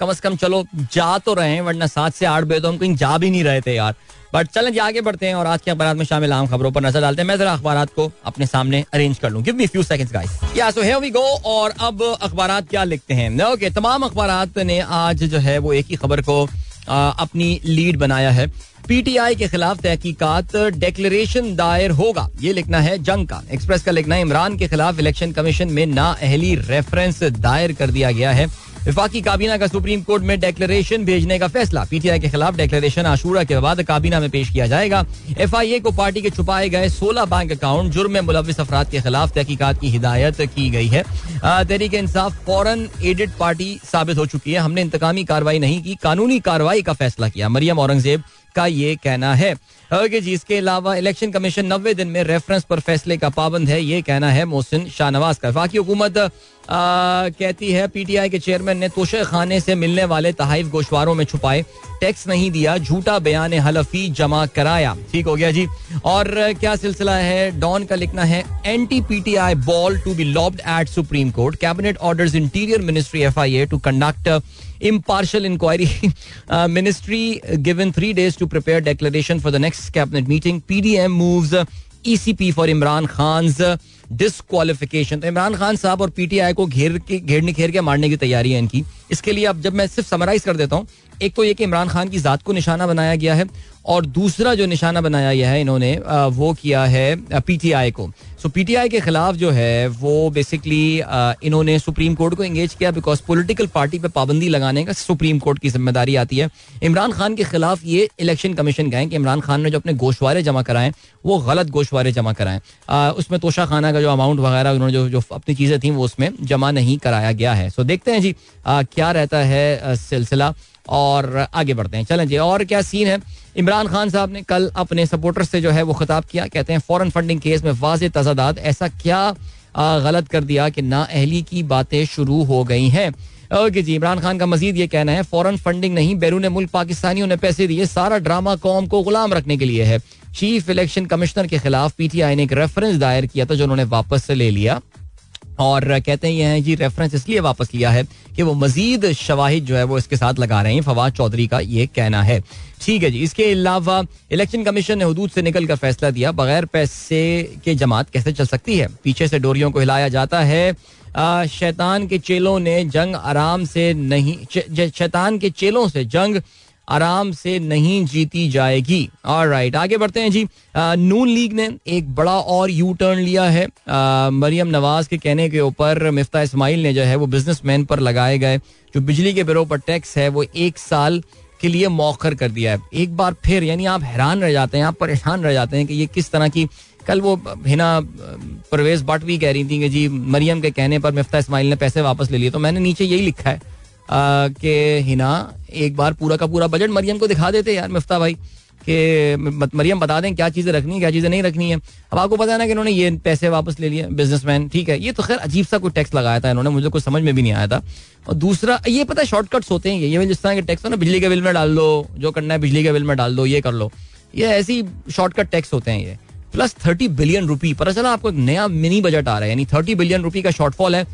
कम से कम चलो, जा तो रहे हैं, वरना सात से आठ बजे तो हम कहीं जा भी नहीं रहे थे यार। बट चलें आगे बढ़ते हैं और आज के अखबार में शामिल आम खबरों पर नज़र डालते हैं। मैं जरा अखबार को अपने सामने अरेंज कर लूँ। Give me few seconds guys yeah so here we go और अब अखबार क्या लिखते हैं। ओके तमाम अखबार ने आज जो है वो एक ही खबर को अपनी लीड बनाया है। पीटीआई के खिलाफ तहकीकात डेक्लेरेशन दायर होगा। ये लिखना है जंग का। एक्सप्रेस का लिखना है, इमरान के खिलाफ इलेक्शन कमीशन में ना अहली रेफरेंस दायर कर दिया गया है। विफाकी काबीना का सुप्रीम कोर्ट में डेक्लेरेशन भेजने का फैसला। पीटीआई के खिलाफ डेक्लेरेशन आशूरा के बाद काबीना में पेश किया जाएगा। एफ़ आई ए को पार्टी के छुपाए गए सोलह बैंक अकाउंट जुर्म में मुलविस अफराद के खिलाफ तहकीकात की हिदायत की गई है। तहरीक इंसाफ फ़ौरन एडिड पार्टी साबित हो चुकी है। हमने इंतकामी कार्रवाई नहीं की, कानूनी कार्रवाई का फैसला किया। मरियम औरंगज़ेब का ये कहना है। जी, इसके अलावा इलेक्शन कमीशन नब्बे दिन में रेफरेंस पर फैसले का पाबंद है, ये कहना है मोहसिन शाहनवाज का। बाकी हुकूमत कहती है पीटीआई के चेयरमैन ने तोशे खाने से मिलने वाले तहाइफ गोशवारों में छुपाए। टैक्स नहीं दिया झूठा बयान हलफी जमा कराया। ठीक हो गया जी। और क्या सिलसिला है? डॉन का लिखना है anti PTI ball to be lobbed at supreme court cabinet orders interior ministry F I A to conduct impartial inquiry. [laughs] uh, ministry given three days to prepare declaration for the next cabinet meeting. PDM moves uh, ECP for Imran Khan's uh, disqualification तो इमरान खान साहब और PTI को घेर के, घेरने घेर के मारने की तैयारी है इनकी। इसके लिए अब जब मैं सिर्फ़ समराइज कर देता हूँ, एक तो ये कि इमरान खान की जात को निशाना बनाया गया है और दूसरा जो निशाना बनाया गया है इन्होंने वो किया है पीटीआई को। सो पीटीआई के खिलाफ जो है, वो बेसिकली इन्होंने सुप्रीम कोर्ट को एंगेज किया बिकॉज़ पॉलिटिकल पार्टी पे पाबंदी लगाने का सुप्रीम कोर्ट की ज़िम्मेदारी आती है। इमरान खान के खिलाफ ये इलेक्शन कमीशन गए कि इमरान खान ने जो अपने गोशवारे जमा कराए, वो गलत गोशवारे जमा कराए। उसमें तोशा खाना का जो अमाउंट वगैरह उन्होंने जो जो अपनी चीज़ें थी, वो उसमें जमा नहीं कराया गया है। सो देखते हैं जी क्या रहता है सिलसिला और आगे बढ़ते हैं। चलें जी, और क्या सीन है? इमरान खान साहब ने कल अपने सपोर्टर से जो है वो खिताब किया। कहते हैं फॉरन फंडिंग केस में वाज तजादात। ऐसा क्या गलत कर दिया कि ना अहली की बातें शुरू हो गई हैं? ओके जी, इमरान खान का मजीद ये कहना है फॉरन फंडिंग नहीं, बैरून मुल्क पाकिस्तानियों ने पैसे दिए। सारा ड्रामा कौम को गुलाम रखने के लिए है। चीफ इलेक्शन कमिश्नर के खिलाफ पीटीआई ने एक रेफरेंस दायर किया था जो उन्होंने वापस से ले लिया। और कहते हैं, ये हैं जी रेफरेंस इसलिए वापस लिया है कि वो मजीद शवाहिद जो है वो इसके साथ लगा रहे हैं। फवाद चौधरी का ये कहना है। ठीक है जी, इसके अलावा इलेक्शन कमीशन ने हदूद से निकल कर फैसला दिया, बगैर पैसे के जमात कैसे चल सकती है? पीछे से डोरियों को हिलाया जाता है। शैतान के चेलों ने जंग आराम से नहीं शैतान के चेलों से जंग आराम से नहीं जीती जाएगी। और राइट आगे बढ़ते हैं जी। नून लीग ने एक बड़ा और यू टर्न लिया है। मरियम नवाज़ के कहने के ऊपर मिफ्ता इस्माइल ने जो है वो बिजनेसमैन पर लगाए गए। जो बिजली के बिलों पर टैक्स है, वो एक साल के लिए मौखर कर दिया है। एक बार फिर, यानी आप हैरान रह जाते हैं, आप परेशान रह जाते हैं कि ये किस तरह की, कल वो हिना परवेज बट भी कह रही थी कि जी, मरियम के कहने पर मिफ्ता इस्माइल ने पैसे वापस ले लिए तो मैंने नीचे यही लिखा है। कि हिना, एक बार पूरा का पूरा बजट मरियम को दिखा देते यार, मिफ्ता भाई, कि मरियम बता दें क्या चीज़ें रखनी है, क्या चीज़ें नहीं रखनी है। अब आपको पता है ना कि इन्होंने ये पैसे वापस ले लिए बिजनेसमैन ठीक है। ये तो खैर अजीब सा कोई टैक्स लगाया था इन्होंने, मुझे कुछ समझ में भी नहीं आया था। और दूसरा, ये पता है शॉर्टकट्स होते हैं, ये जिस तरह के टैक्स हो ना, बिजली के बिल में डाल दो, जो करना है बिजली के बिल में डाल दो, ये कर लो। ये ऐसी शॉर्टकट टैक्स होते हैं ये। प्लस थर्टी बिलियन रुपी पता चला आपको एक नया मिनी बजट आ रहा है, यानी थर्टी बिलियन रुपी का शॉर्टफॉल है।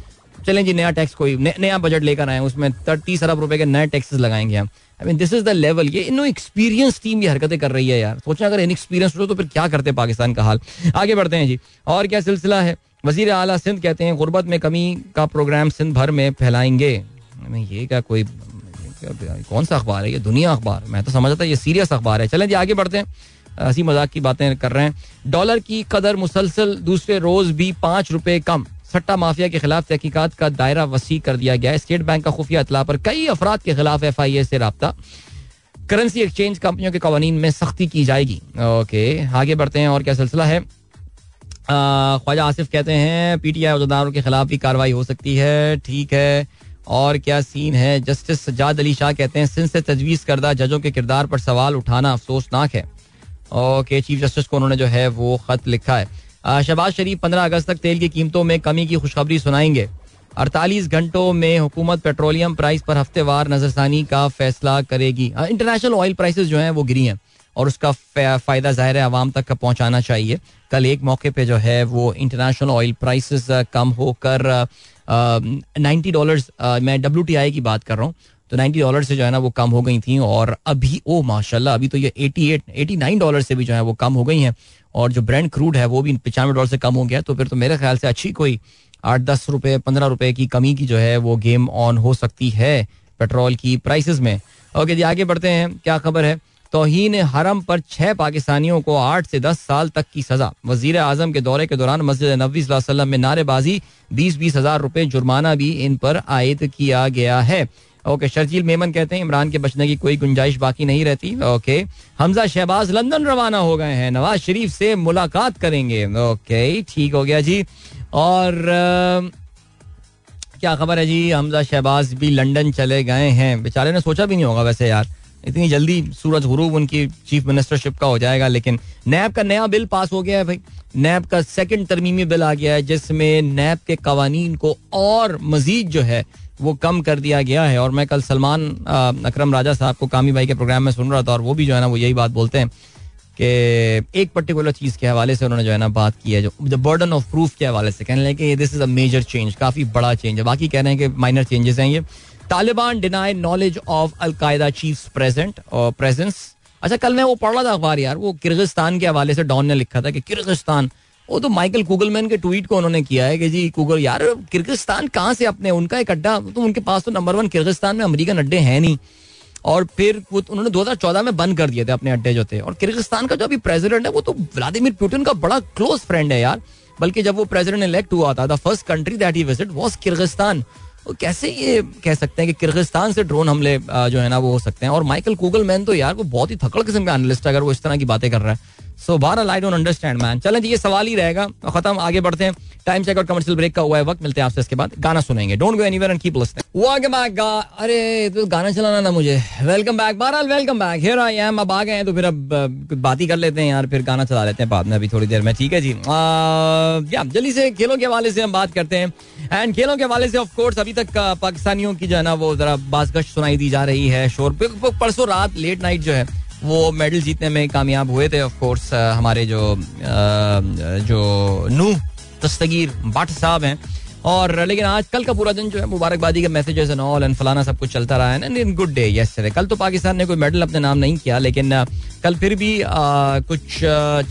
चलें जी, नया टैक्स कोई नया बजट लेकर आए उसमें तीस अरब रुपए के नए टैक्सेस लगाएँगे हम। I mean this is the level ये इन एक्सपीरियंस टीम ये हरकतें कर रही है यार। सोचना अगर इन एक्सपीरियंस हो तो फिर क्या करते पाकिस्तान का हाल? आगे बढ़ते हैं जी, और क्या सिलसिला है? वज़ीर अला सिंध कहते हैं, गुर्बत में कमी का प्रोग्राम सिंध भर में फैलाएँगे। ये क्या कोई कौन सा अखबार है? ये दुनिया अखबार। मैं तो समझता ये सीरियस अखबार है। चलें जी, आगे बढ़ते हैं। हँसी मज़ाक की बातें कर रहे हैं। डॉलर की कदर मुसलसल, दूसरे रोज भी पाँच रुपए कम। सट्टा माफिया के खिलाफ तहकीकत का दायरा वसी कर दिया गया है। स्टेट बैंक का खुफिया अतला पर कई अफराद के खिलाफ एफ़ आई ए से रबता। करेंसी एक्सचेंज कंपनियों के कवानीन में सख्ती की जाएगी। ओके, आगे बढ़ते हैं और क्या सिलसिला है? ख्वाजा आसिफ कहते हैं, पीटीआई अहदेदारों के खिलाफ भी कार्रवाई हो सकती है, ठीक है। और क्या सीन है? जस्टिस सज्जाद अली शाह कहते हैं, सिंध से तजवीज़ करदा जजों के किरदार पर सवाल उठाना अफसोसनाक है। ओके, चीफ जस्टिस को उन्होंने जो है वो खत लिखा है। शहबाज शरीफ पंद्रह अगस्त तक तेल की कीमतों में कमी की खुशखबरी सुनाएँगे। अड़तालीस घंटों में हुकूमत पेट्रोलियम प्राइस पर हफ्तेवार नजरसानी का फैसला करेगी। इंटरनेशनल ऑयल प्राइसेस जो हैं वो गिरी हैं और उसका फ़ायदा ज़ाहिर है आवाम तक पहुंचाना चाहिए। कल एक मौके पे जो है वो इंटरनेशनल ऑयल प्राइसेस कम होकर नाइन्टी डॉलर्स मैं डब्ल्यू टी आई की बात कर रहा हूँ। तो नाइन्टी डॉलर से जो है ना वो कम हो गई थी और अभी, ओ, माशाल्लाह, अभी तो ये eighty eight, eighty nine dollar से भी जो है वो कम हो गई हैं और जो ब्रांड क्रूड है वो भी पचानवे डॉलर से कम हो गया तो फिर तो मेरे ख्याल से अच्छी कोई आठ दस रुपये पंद्रह रुपये की कमी की जो है वो गेम ऑन हो सकती है पेट्रोल की प्राइसेस में। ओके जी, आगे बढ़ते हैं, क्या खबर है? तोहन हरम पर छह पाकिस्तानियों को आठ से दस साल तक की सजा। वज़ीर आज़म के दौरे के दौरान मस्जिद नबी वसल्लम में नारेबाजी, बीस बीस हज़ार रुपए जुर्माना भी इन पर आयद किया गया है। ओके शर्जील मेमन कहते हैं, इमरान के बचने की कोई गुंजाइश बाकी नहीं रहती। ओके हमजा शहबाज लंदन रवाना हो गए हैं। नवाज़ शरीफ से मुलाकात करेंगे। ओके ठीक हो गया जी। और क्या खबर है जी? हमजा शहबाज भी लंदन चले गए हैं। बेचारे ने सोचा भी नहीं होगा वैसे यार। इतनी जल्दी सूरज गुरूब उनकी चीफ मिनिस्टरशिप का हो जाएगा, लेकिन नैब का नया बिल पास हो गया है भाई। नैब का सेकंड तरमीमी बिल आ गया है, जिसमें नैब के कवानीन को और मजीद जो है वो कम कर दिया गया है। और मैं कल सलमान अकरम राजा साहब को कामी भाई के प्रोग्राम में सुन रहा था और वो भी जो है ना, वो यही बात बोलते हैं कि एक पर्टिकुलर चीज़ के हवाले से उन्होंने जो है ना बात की है, जो द बर्डन ऑफ़ प्रूफ के हवाले से कहने लगे this is a major change काफ़ी बड़ा चेंज है। बाकी कह रहे हैं कि माइनर चेंजेस हैं ये। Taliban deny knowledge of al Qaeda chief present और प्रेजेंस अच्छा कल मैं वो पढ़ रहा था अखबार यार, वो किर्गिस्तान के हवाले से डॉन ने लिखा था कि किर्गिस्तान वो तो माइकल कुगलमैन के ट्वीट को उन्होंने किया है कि जी कुगल यार, किर्गिस्तान कहाँ से अपने, उनका एक अड्डा तो उनके पास तो नंबर वन किर्गिस्तान में अमेरिकन अड्डे हैं नहीं। और फिर वो तो उन्होंने 2014 में बंद कर दिए थे अपने अड्डे जो थे। और किर्गिस्तान का जो अभी प्रेसिडेंट है, वो तो व्लादिमिर पुतिन का बड़ा क्लोज फ्रेंड है यार। बल्कि जब वो प्रेसिडेंट इलेक्ट हुआ था the first country that he visit was Kyrgyzstan तो कैसे ये कह सकते हैं कि किर्गिस्तान से ड्रोन हमले जो है ना, वो हो सकते हैं? और माइकल कूगल मैन तो यार, वो बहुत ही थकड़ किस्म का एनालिस्ट अगर वो इस तरह की बातें कर रहा है। सो बार आई डोंट अंडरस्टैंड मैन चलें ये सवाल ही रहेगा। खत्म, आगे बढ़ते हैं। टाइम चेक और कमर्शियल ब्रेक का हुआ है वक्त। मिलते हैं आपसे इसके बाद। गाना सुनेंगे। Don't go anywhere and keep listening अरे तो गाना चलाना ना मुझे। वेलकम बैक बहरहाल welcome back here I am अब आ गए हैं तो फिर अब बात ही कर लेते हैं यार। फिर गाना चला लेते हैं बाद में अभी थोड़ी देर में। ठीक है जी। या, जल्दी से खेलों के हवाले से हम बात करते हैं। एंड खेलों के हवाले से ऑफ़ कोर्स अभी तक पाकिस्तानियों की जो है ना, वो जरा बासगश सुनाई दी जा रही है। शोर परसों रात लेट नाइट जो है वो मेडल जीतने में कामयाब हुए थे ऑफ़ कोर्स हमारे जो जो नू दस्तगीर भट्ट साहब हैं। और लेकिन आज कल का पूरा दिन जो है मुबारकबादी के मैसेजेस एंड ऑल एंड फलाना सब कुछ चलता रहा है इन गुड डे यस कल तो पाकिस्तान ने कोई मेडल अपने नाम नहीं किया लेकिन कल फिर भी आ, कुछ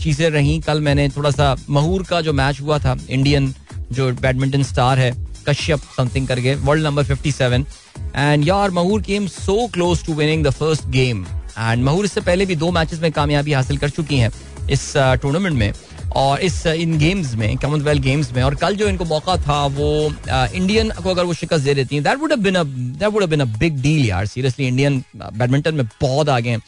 चीज़ें रही। कल मैंने थोड़ा सा महूर का जो मैच हुआ था इंडियन जो बैडमिंटन स्टार है कश्यप समथिंग करके वर्ल्ड नंबर 57 एंड यार Mahoor came so close to winning the first game and Mahoor इससे पहले भी दो मैचेस में कामयाबी हासिल कर चुकी हैं इस टूर्नामेंट uh, में और इस इन गेम्स में कॉमनवेल्थ गेम्स में। और कल जो इनको मौका था वो इंडियन uh, को अगर वो शिकस्त दे देती हैं that would been that would been a big deal यार। सीरियसली इंडियन बैडमिंटन में बहुत आगे हैं।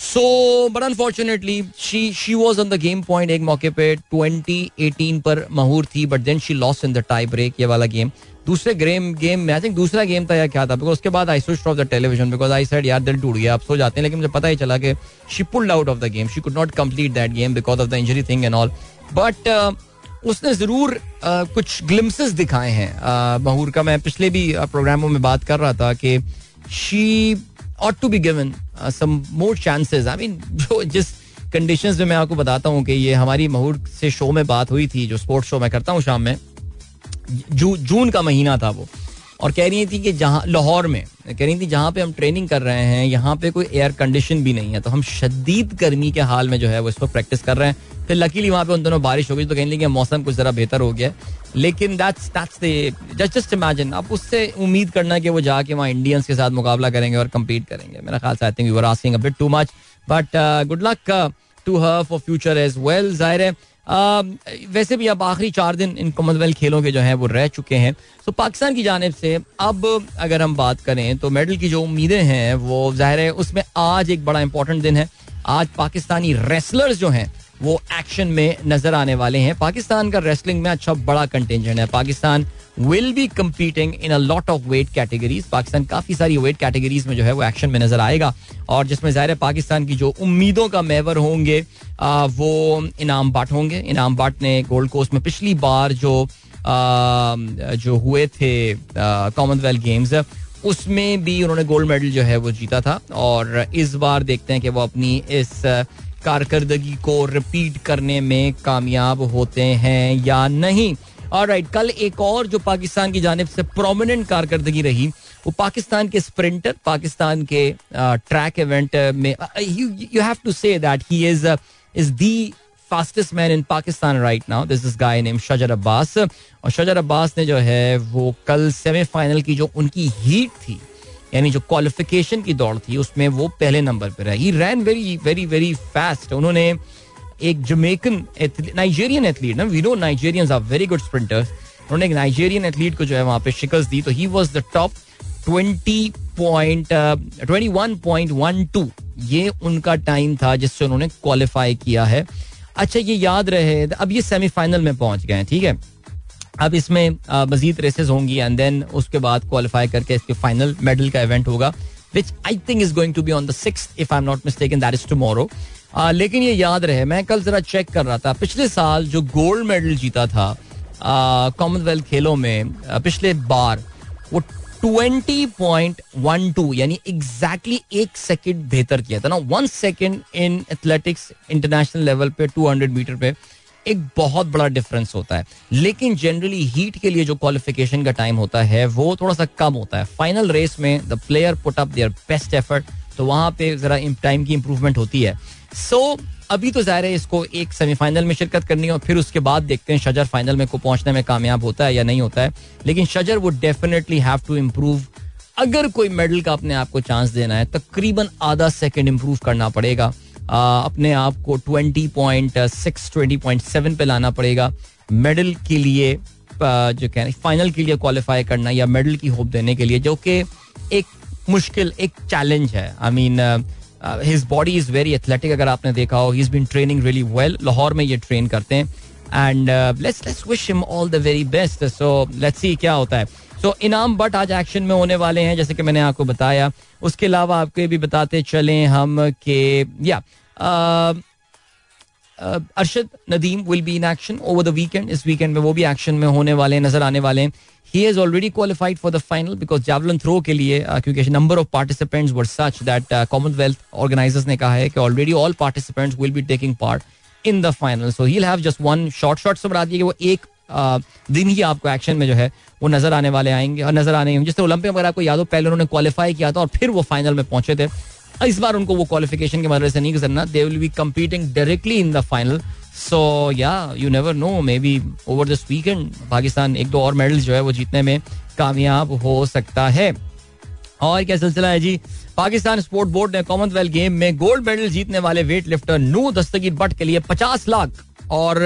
So but unfortunately she she was on the game point एक मौके पे 2018 पर महूर थी but then she loss in the tie break ये वाला गेम दूसरे गेम गेम में आई थिंक दूसरा गेम था या क्या था? बिकॉज़ उसके बाद I switch off the television because I said यार दिल टूट गया आप सो जाते हैं. लेकिन मुझे पता ही चला कि she pulled out of the game she could not complete that game because of the injury thing and all but उसने ज़रूर uh, कुछ ग्लिम्सेस दिखाए हैं। महूर uh, का मैं पिछले भी प्रोग्रामों में बात कर रहा था कि she ought to be given some more chances I mean जो जिस कंडीशंस में मैं आपको बताता हूँ कि ये हमारी महूर से शो में बात हुई थी जो स्पोर्ट्स शो मैं करता हूँ शाम में जू, जून का महीना था वो। और कह रही थी कि जहाँ लाहौर में कह रही थी जहाँ पे हम ट्रेनिंग कर रहे हैं यहाँ पे कोई एयर कंडीशन भी नहीं है। तो हम शदीद गर्मी के हाल में जो है वो इस पर प्रैक्टिस कर रहे हैं। फिर लकीली वहाँ पे उन दोनों बारिश हो गई तो कहेंगे मौसम कुछ जरा बेहतर हो गया लेकिन that's that's just just imagine आप उससे उम्मीद करना कि वो जाके वहाँ इंडियंस के साथ मुकाबला करेंगे और कम्पीट करेंगे। मेरा ख्याल से I think you are asking a bit too much but good luck to her for future as well ज़ाहिर है वैसे भी अब आखिरी चार दिन इन कॉमनवेल्थ खेलों के जो हैं, वो रह चुके हैं। तो पाकिस्तान की जानब से अब अगर हम बात करें तो मेडल की जो उम्मीदें हैं, वो ज़ाहिर है उसमें आज एक बड़ा इंपॉर्टेंट दिन है। आज पाकिस्तानी रेसलर्स जो हैं, वो एक्शन में नज़र आने वाले हैं। पाकिस्तान का रेसलिंग में अच्छा बड़ा कंटेंजेंट है। Pakistan will be competing in a lot of weight categories Pakistan काफ़ी सारी वेट कैटेगरीज में जो है वो एक्शन में नज़र आएगा। और जिसमें ज़ाहिर है पाकिस्तान की जो उम्मीदों का मेवर होंगे आ, वो इनाम बाट होंगे। इनाम बाट ने गोल्ड कोस्ट में पिछली बार जो आ, जो हुए थे कॉमनवेल्थ गेम्स उसमें भी उन्होंने गोल्ड मेडल जो है वो जीता था। और इस बार देखते हैं कि वो अपनी इस कारकर्दगी को रिपीट करने में कामयाब होते हैं या नहीं। और राइट कल एक और जो पाकिस्तान की जानब से प्रोमिनेंट कारकर्दगी रही, वो पाकिस्तान के स्प्रिंटर पाकिस्तान के ट्रैक इवेंट में you have to say that he is is the fastest man in Pakistan right now this is guy name Shajar Abbas और शजर अब्बास ने जो है, वो कल सेमीफाइनल की जो उनकी हीट थी, यानी जो क्वालिफिकेशन की दौड़ थी, उसमें वो पहले नंबर पर रहे। Ran very very very fast उन्होंने एक जमेकन नाइजेरियन एथलीट ना? We know Nigerians are very good sprinters उन्होंने एक नाइजेरियन एथलीट को जो है वहाँ पे शिकस्त दी तो he was the top twenty point twenty one point one two ये उनका टाइम था जिससे उन्होंने क्वालिफाई किया है। अच्छा ये याद रहे, अब ये सेमीफाइनल में पहुँच गए ठीक है? अब इसमें मजीद रेसेस होंगी एंड देन उसके बाद क्वालिफाई करके इसके फाइनल मेडल का इवेंट होगा। Which I think is going to be on the six if I am not mistake that is tomorrow लेकिन ये याद रहे, मैं कल जरा चेक कर रहा था, पिछले साल जो गोल्ड मेडल जीता था कॉमनवेल्थ खेलों में पिछले बार, वो ट्वेंटी पॉइंट वन टू यानी एग्जैक्टली एक सेकेंड बेहतर किया था ना। One second in athletics international level पे टू हंड्रेड मीटर पे। एक बहुत बड़ा डिफरेंस होता है। लेकिन जनरली हीट के लिए जो क्वालिफिकेशन का टाइम होता है वो थोड़ा सा कम होता है। फाइनल रेस में the player put up their best effort तो वहाँ पे जरा टाइम की इंप्रूवमेंट होती है। सो so, अभी तो ज़ाहिर है इसको एक सेमीफाइनल में शिरकत करनी है और फिर उसके बाद देखते हैं शजर फाइनल में को पहुँचने में कामयाब होता है या नहीं होता है। लेकिन शजर वो डेफिनेटली हैव टू इम्प्रूव अगर कोई मेडल का अपने आप को चांस देना है तकरीबन आधा सेकंड इंप्रूव करना पड़ेगा। अपने आप को twenty point six, twenty point seven पे लाना पड़ेगा। मेडल के लिए जो कह फाइनल के लिए क्वालिफाई करना या मेडल की होप देने के लिए, जो कि एक मुश्किल, एक चैलेंज है। I mean his body is very athletic अगर आपने देखा हो he been training really well Lahore में ये ट्रेन करते हैं। And let's let's wish him all the very best so let's see क्या होता है। So, इनाम बट आज एक्शन में होने वाले हैं जैसे कि मैंने आपको बताया। उसके अलावा आपको ये भी बताते चले हम के या Arshad Nadeem will be in action over the weekend इस वीकेंड में वो भी एक्शन में होने वाले नज़र आने वाले हैं। He has already qualified for the final because javelin throw के लिए क्योंकि number of participants were such that Commonwealth organisers ने कहा है कि already all participants will be taking part in the final so he have just one short short से बता दिए कि वो एक दिन ही आपको एक्शन में जो है, वो नज़र आने वाले आएँगे और नज़र आने जिससे ओलंपिक वगैरह आपको याद हो पहले उन्होंने क्वालिफाई किया था और फिर वो फाइनल में पहुँचे थे। इस बार उनको वो क्वालिफिकेशन के मदद से नहीं करना they will be competing directly in the final so yeah you never know maybe over this weekend Pakistan एक दो और मेडल्स जो है वो जीतने में कामयाब हो सकता है। और क्या सिलसिला है जी? पाकिस्तान स्पोर्ट बोर्ड ने कॉमनवेल्थ गेम में गोल्ड मेडल जीतने वाले वेट लिफ्टर नू दस्तगीर भट्ट के लिए पचास लाख और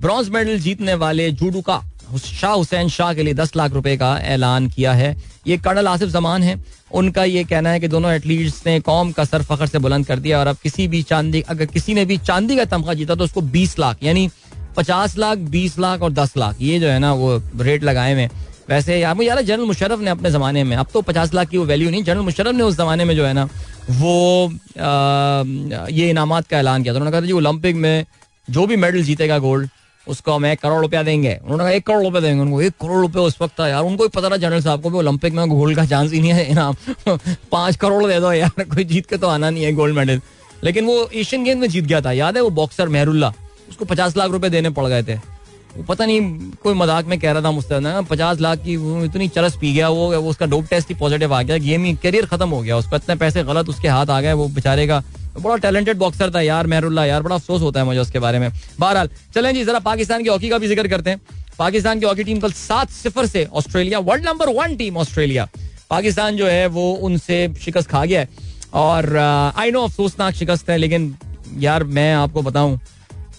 ब्रॉन्ज मेडल जीतने वाले जूडू का शाह हुसैन शाह के लिए दस लाख रुपए का ऐलान किया है। ये कर्नल आसिफ जमान है। उनका ये कहना है कि दोनों एथलीट्स ने कौम का सर फखर से बुलंद कर दिया और अब किसी भी चांदी अगर किसी ने भी चांदी का तमखा जीता तो उसको बीस लाख यानी पचास लाख बीस लाख और दस लाख ये जो है ना वो रेट लगाए हुए वैसे यार मुझे यार जनरल मुशरफ ने अपने जमाने में अब तो पचास लाख की वो वैल्यू नहीं जनरल मुशरफ ने उस जमाने में जो है ना वो आ, ये इनामत का ऐलान किया था। उन्होंने कहा था जी ओलंपिक में जो भी मेडल जीतेगा गोल्ड उसको हमें एक करोड़ रुपया देंगे। उन्होंने कहा, एक करोड़ रुपया देंगे। उनको एक करोड़ रुपया उस वक्त था। यार, उनको ही पता था, जनरल साहब को भी ओलंपिक में गोल्ड का चांस ही नहीं है। इनाम। [laughs] पाँच करोड़ दे दो यार, कोई जीत के तो आना नहीं है गोल्ड मेडल लेकिन वो एशियन गेम में जीत गया था। याद है वो बॉक्सर मेहरुल्ला? उसको पचास लाख रुपए देने पड़ गए थे। वो पता नहीं, कोई मज़ाक में कह रहा था मुझसे, ना, पचास लाख की इतनी चरस पी गया, वो उसका डोप टेस्ट ही पॉजिटिव आ गया। गेम ही करियर खत्म हो गया। उसको इतने पैसे गलत उसके हाथ आ गए, वो बेचारे का बड़ा टैलेंटेड बॉक्सर था यार, मेहरुल्ला यार, बड़ा अफसोस होता है मुझे उसके बारे में। बहरहाल, चलें जी, जरा पाकिस्तान की हॉकी का भी ज़िक्र करते हैं। पाकिस्तान की हॉकी टीम कल सात सिफर से Australia world number one team Australia. Pakistan जो है, वो उनसे शिकस्त खा गया है। और आई नो अफसोसनाक शिकस्त है, लेकिन यार, मैं आपको बताऊँ,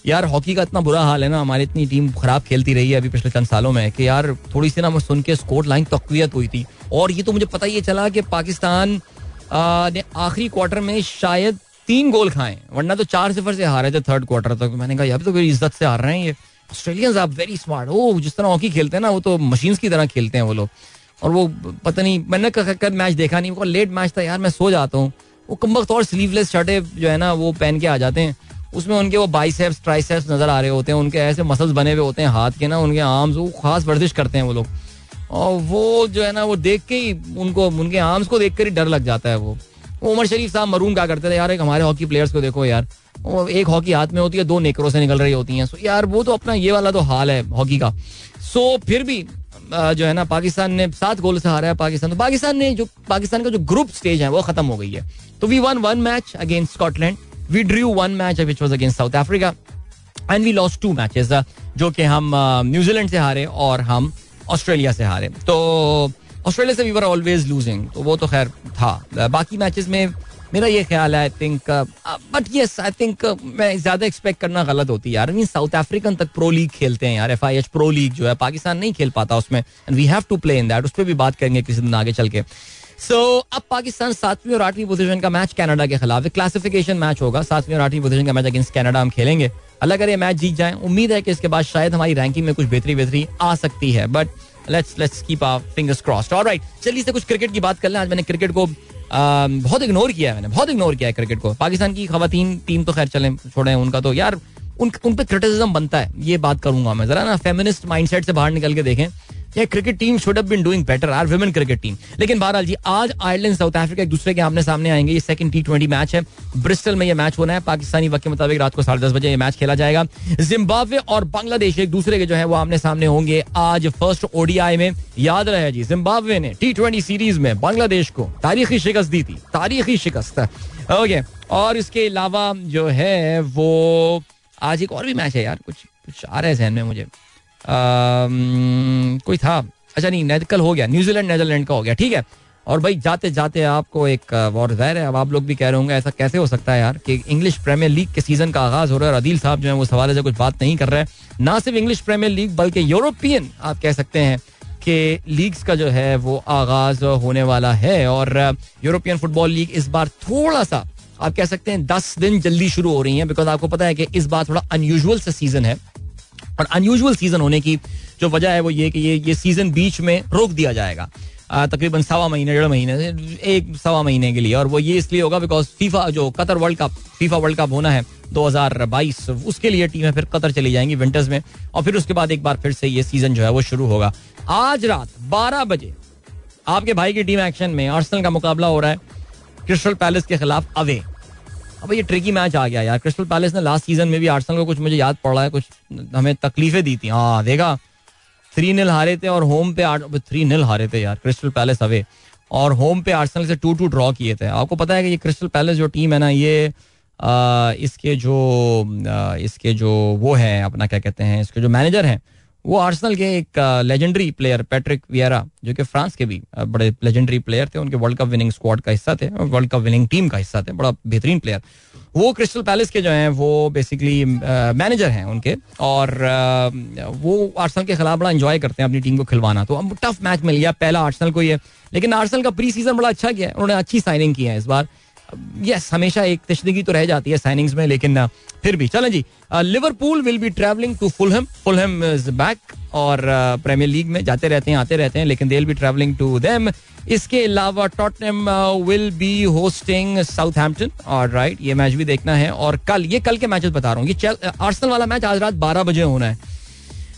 यार, हॉकी का इतना बुरा हाल है ना, हमारी इतनी टीम खराब खेलती रही है अभी पिछले चंद सालों में, कि यार, थोड़ी सी ना मैं सुन के स्कोर लाइन तकवीत हुई थी। और ये तो मुझे पता ही चला कि पाकिस्तान ने आखिरी क्वार्टर में शायद तीन गोल खाए, वरना तो चार सिफर से हारे थे थर्ड क्वार्टर तक। मैंने कहा यार तो कोई इज़्ज़त से हार रहे हैं ये। ऑस्ट्रेलियंस आप वेरी स्मार्ट ओ, जिस तरह हॉकी खेलते हैं ना, वो तो मशीन की तरह खेलते हैं वो लोग। और वो पता नहीं, मैंने कल मैच देखा नहीं। वो लेट मैच था यार, मैं सो जाता हूँ। वो कम वक्त और स्लीवलेस शर्टे जो है ना, वो पहन के आ जाते हैं। उसमें उनके वो बाइसेप्स ट्राइसेप्स नज़र आ रहे होते हैं। उनके ऐसे मसल्स बने हुए होते हैं हाथ के ना, उनके आर्म्स वो खास वर्जिश करते हैं वो लोग। और वो जो है ना, वो देख के ही उनको, उनके आर्म्स को देख कर ही डर लग जाता है वो। उमर शरीफ साहब मरून क्या करते थे यार? एक हमारे हॉकी प्लेयर्स को देखो यार। एक हॉकी हाथ में होती है, दो नेकरों से निकल रही होती हैं। सो यार, वो तो अपना ये वाला तो हाल है हॉकी का। सो फिर भी जो है ना, पाकिस्तान ने सात गोल से हारा है पाकिस्तान। तो पाकिस्तान ने जो, पाकिस्तान का जो ग्रुप स्टेज है, वो खत्म हो गई है। तो we won one match against Scotland we drew one match which was against South Africa and we lost two matches जो कि हम न्यूजीलैंड से हारे और हम ऑस्ट्रेलिया से हारे। तो ऑस्ट्रेलिया से वी वर ऑलवेज लूजिंग तो वो तो खैर था। बाकी मैचेस में मेरा ये ख्याल है I think but yes I think मैं ज़्यादा एक्सपेक्ट करना गलत होती है यार। मीन साउथ अफ्रीकन तक प्रो लीग खेलते हैं यार F I H pro league जो है पाकिस्तान नहीं खेल पाता उसमें and we have to play in that उस पर भी बात करेंगे किसी दिन आगे चल के। सो so, अब पाकिस्तान सातवीं और आठवीं पोजीशन का मैच कनाडा के खिलाफ एक क्लासिफिकेशन मैच होगा। सातवीं और आठवीं पोजीशन का मैच अगेंस्ट कनाडा हम खेलेंगे। अल्लाह करे मैच जीत जाए उम्मीद है कि इसके बाद शायद हमारी रैंकिंग में कुछ बेहतरी बेहतरी आ सकती है but let's let's keep our fingers crossed alright चलिए से कुछ क्रिकेट की बात कर लें। आज मैंने क्रिकेट को बहुत इग्नोर किया है मैंने, बहुत इग्नोर किया है क्रिकेट को। पाकिस्तान की खातन टीम तो खैर चले, छोड़े उनका तो। यार, उन उन पे क्रिटिसिज्म बनता है, ये बात करूँगा मैं। जरा ना फेमिनिस्ट माइंडसेट से बाहर निकल के देखें। ये cricket team should have been doing better our women cricket team लेकिन बहरहाल जी आज आयरलैंड साउथ अफ्रीका एक दूसरे के आमने सामने आएँगे। ये सेकंड टी ट्वेंटी मैच है। ब्रिस्टल में ये मैच होना है। पाकिस्तानी वक्त के मुताबिक रात को साढ़े बजे ये मैच खेला जाएगा। जिम्बाब्वे और बांग्लादेश एक दूसरे के जो है, वो आमने सामने होंगे आज फ़र्स्ट ओडीआई में। याद रहे जी जिम्बाब्वे ने टी ट्वेंटी सीरीज़ में बांग्लादेश को तारीखी शिकस्त दी थी। तारीखी शिकस्त। ओके और इसके अलावा जो है, वो आज एक और भी मैच है यार, कुछ कुछ आ रहे हैं जहन में मुझे। कोई था। अच्छा नहीं कल हो गया। न्यूजीलैंड नेदरलैंड का हो गया, ठीक है। और भाई, जाते जाते आपको एक और जहर है। अब आप लोग भी कह रहे होंगे, ऐसा कैसे हो सकता है यार कि इंग्लिश प्रीमियर लीग के सीज़न का आगाज़ हो रहा है और अदील साहब जो है, वो सवाल से कुछ बात नहीं कर रहे हैं। ना सिर्फ़ इंग्लिश प्रीमियर लीग बल्कि यूरोपियन आप कह सकते हैं कि लीग्स का जो है, वो आगाज़ होने वाला है। और यूरोपियन फुटबॉल लीग इस बार थोड़ा सा आप कह सकते हैं, दस दिन जल्दी शुरू हो रही है बिकॉज़ आपको पता है कि इस बार थोड़ा अनयूजल सा सीज़न है। और अनयूजल सीज़न होने की जो वजह है वो ये कि ये ये सीज़न बीच में रोक दिया जाएगा। तकरीबन सवा महीने, डेढ़ महीने, एक सवा महीने के लिए। और वो ये इसलिए होगा बिकॉज़ फीफा जो Qatar world cup FIFA world cup होना है 2022 उसके लिए टीमें फिर कतर चली जाएँगी विंटर्स में। और फिर उसके बाद एक बार फिर से ये सीज़न जो है वो शुरू होगा। आज रात 12 बजे आपके भाई की टीम एक्शन में आर्सेनल का मुकाबला हो रहा है। क्रिस्टल पैलेस के खिलाफ अवे अब ये ट्रिकी मैच आ गया यार। क्रिस्टल पैलेस ने लास्ट सीज़न में भी आर्सेनल को कुछ मुझे याद पड़ रहा है कुछ हमें तकलीफें दी थी। हाँ देखा थ्री नील हारे थे और होम पे थ्री नील हारे थे यार क्रिस्टल पैलेस अवे और होम पे आर्सेनल से टू टू ड्रॉ किए थे। आपको पता है कि ये क्रिस्टल पैलेस जो टीम है ना ये आ, इसके जो आ, इसके जो वो है अपना क्या कहते हैं इसके जो मैनेजर हैं वो आर्सनल के एक लेजेंडरी प्लेयर पैट्रिक वियरा जो कि फ्रांस के भी बड़े लेजेंडरी प्लेयर थे। उनके वर्ल्ड कप विनिंग स्क्वाड का हिस्सा थे वर्ल्ड कप विनिंग टीम का हिस्सा थे। बड़ा बेहतरीन प्लेयर वो क्रिस्टल पैलेस के जो हैं, वो बेसिकली मैनेजर हैं उनके और वो आर्सनल के खिलाफ बड़ा इंजॉय करते हैं अपनी टीम को खिलवाना। तो अब टफ मैच मिल गया, पहला आर्सनल को ये। लेकिन आर्सनल का प्री सीज़न बड़ा अच्छा है। उन्होंने अच्छी साइनिंग की है इस बार। यस हमेशा एक तशदगी तो रह जाती है साइनिंग्स में, लेकिन फिर भी। चलें जी Liverpool will be travelling to Fulham Fulham is back और प्रीमियर लीग में जाते रहते हैं, आते रहते हैं, लेकिन they will be travelling to them इसके अलावा Tottenham will be hosting Southampton और राइट ये मैच भी देखना है। और कल, ये कल के मैचेस बता रहा हूँ। ये आर्सेनल वाला मैच आज रात बारह बजे होना है।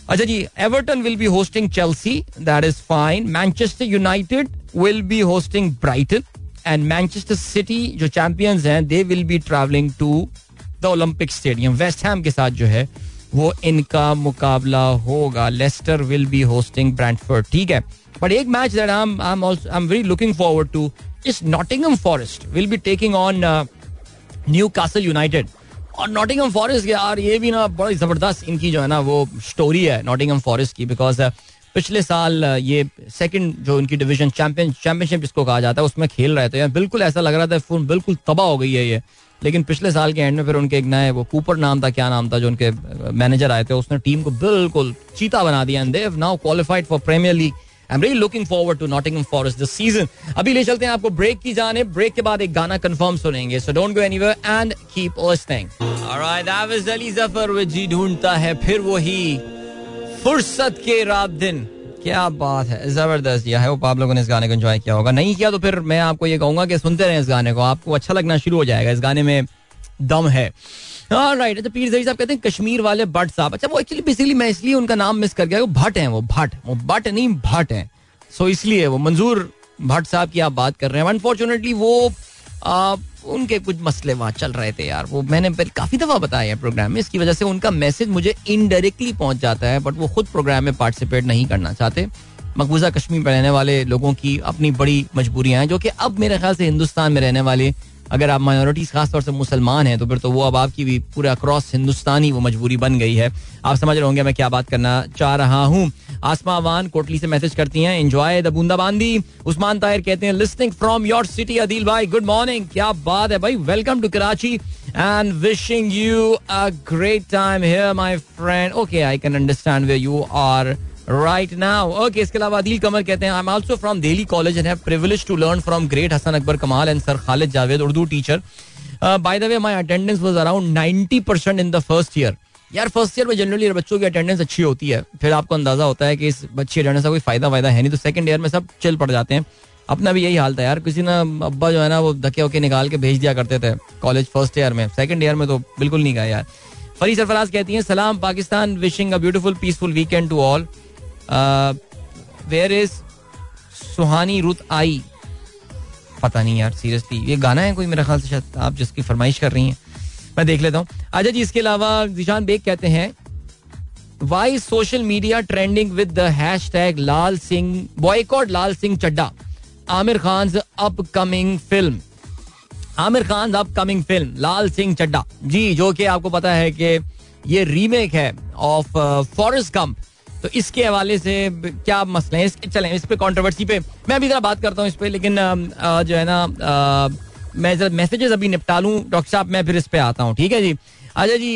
अच्छा जी Everton will be hosting Chelsea that is fine Manchester United will be hosting Brighton and Manchester City जो चैंपियंस हैं they will be travelling to the Olympic stadium West Ham के साथ जो है, वो इनका मुकाबला होगा. Leicester will be hosting Brentford ठीक है? बट एक match that I am I am I am very looking forward to इस Nottingham Forest will be taking on Newcastle United और नॉटिंगम फॉरेस्ट यार, ये भी ना बड़ी ज़बरदस्त इनकी जो है ना वो स्टोरी है नॉटिंगम फॉरेस्ट की बिकॉज़ पिछले साल ये सेकंड जो इनकी डिवीज़न चैंपियन चैंपियनशिप जिसको कहा जाता है, उसमें खेल रहे थे। यार, बिल्कुल ऐसा लग रहा था फ़ोन बिल्कुल तबाह हो गई है ये। लेकिन पिछले साल के एंड में फिर उनके एक नए, वो कूपर नाम था, क्या नाम था, जो उनके मैनेजर आए थे, उसने टीम को बिल्कुल चीता बना दिया। And they now qualified for premier league I am really looking forward to Nottingham Forest this season अभी ले चलते हैं आपको ब्रेक की जाने। ब्रेक के बाद एक गाना कंफर्म सुनेंगे। So don't go anywhere and keep listening alright that was Ali Zafar with जी ढूंढता है, फिर वही फुर्सत के रात दिन। क्या बात है, ज़बरदस्त। यह है वो आप लोगों ने इस गाने को एंजॉय किया होगा। नहीं किया तो फिर मैं आपको ये कहूँगा कि सुनते रहे इस गाने को। आपको अच्छा लगना शुरू हो जाएगा। इस गाने में दम है। राइट अच्छा पीर जही साहब कहते हैं, कश्मीर वाले भट्ट साहब। अच्छा वो एक्चुअली बेसिकली मैं इसलिए उनका नाम मिस कर गया, वो भट्ट हैं, वो भट्ट। वो भट्ट नहीं, भट्ट हैं। सो इसलिए वो मंजूर भट्ट साहब की आप बात कर रहे हैं। अनफॉर्चुनेटली वो उनके कुछ मसले वहाँ चल रहे थे यार। वो मैंने काफ़ी दफ़ा बताया है प्रोग्राम में, इसकी वजह से उनका मैसेज मुझे इनडायरेक्टली पहुँच जाता है बट वो खुद प्रोग्राम में पार्टिसिपेट नहीं करना चाहते। मकबूजा कश्मीर में रहने वाले लोगों की अपनी बड़ी मजबूरियाँ हैं, जो कि अब मेरे ख्याल से हिंदुस्तान में रहने वाले, अगर आप माइनॉरिटीज खासतौर से मुसलमान हैं तो फिर तो वो अब आपकी भी पूरा अक्रॉस हिंदुस्तानी वो मजबूरी बन गई है। आप समझ रहे होंगे मैं क्या बात करना चाह रहा हूँ। आसमा वान कोटली से मैसेज करती हैं एंजॉय द बूंदा बांदी उस्मान ताहिर कहते हैं listening from your city Adeel भाई गुड मॉर्निंग क्या बात है भाई welcome to Karachi and wishing you a great time here my friend okay I can understand where you are right now okay इसके अलावा अदील कमर कहते हैं I am also from Delhi college and have privilege to learn from great Hasan Akbar Kamal and sir Khalid Javed Urdu teacher by the way my attendance was around 90% in the first year यार first year में generally बच्चों की attendance अच्छी होती है, फिर आपको अंदाज़ा होता है कि इस बच्ची अटेंडेंस का कोई फ़ायदा वायदा है नहीं तो सेकंड ईयर में सब चिल पड़ जाते हैं। अपना भी यही हाल था यार, किसी ना अब्बा जो है ना, वो धक्के वके निकाल के भेज दिया करते थे कॉलेज फ़र्स्ट ईयर में। सेकंड ईयर में तो बिल्कुल नहीं गया यार। फरी सरफराज कहती हैं, सलाम, Pakistan wishing a beautiful peaceful weekend to all where is सुहानी रुत आई? पता नहीं यार सीरियसली ये गाना है कोई मेरा ख्याल से शायद आप जिसकी फरमाइश कर रही हैं। मैं देख लेता हूँ। अच्छा जी, इसके अलावा जिशान बेग कहते हैं why social media trending with the hashtag Lal Singh boycott Lal Singh Chaddha Aamir Khan upcoming film Aamir Khan upcoming film Lal Singh Chaddha जी, जो कि आपको पता है कि ये रीमेक है ऑफ़ फॉरेस्ट कम्प तो इसके हवाले से क्या मसले हैं? इसके चलें, इस पे कंट्रोवर्सी पे। मैं अभी जरा बात करता हूँ इस पे, लेकिन जो है ना मैं जरा मैसेजेस अभी निपटा लूँ डॉक्टर साहब, मैं फिर इस पे आता हूँ, ठीक है जी? अच्छा जी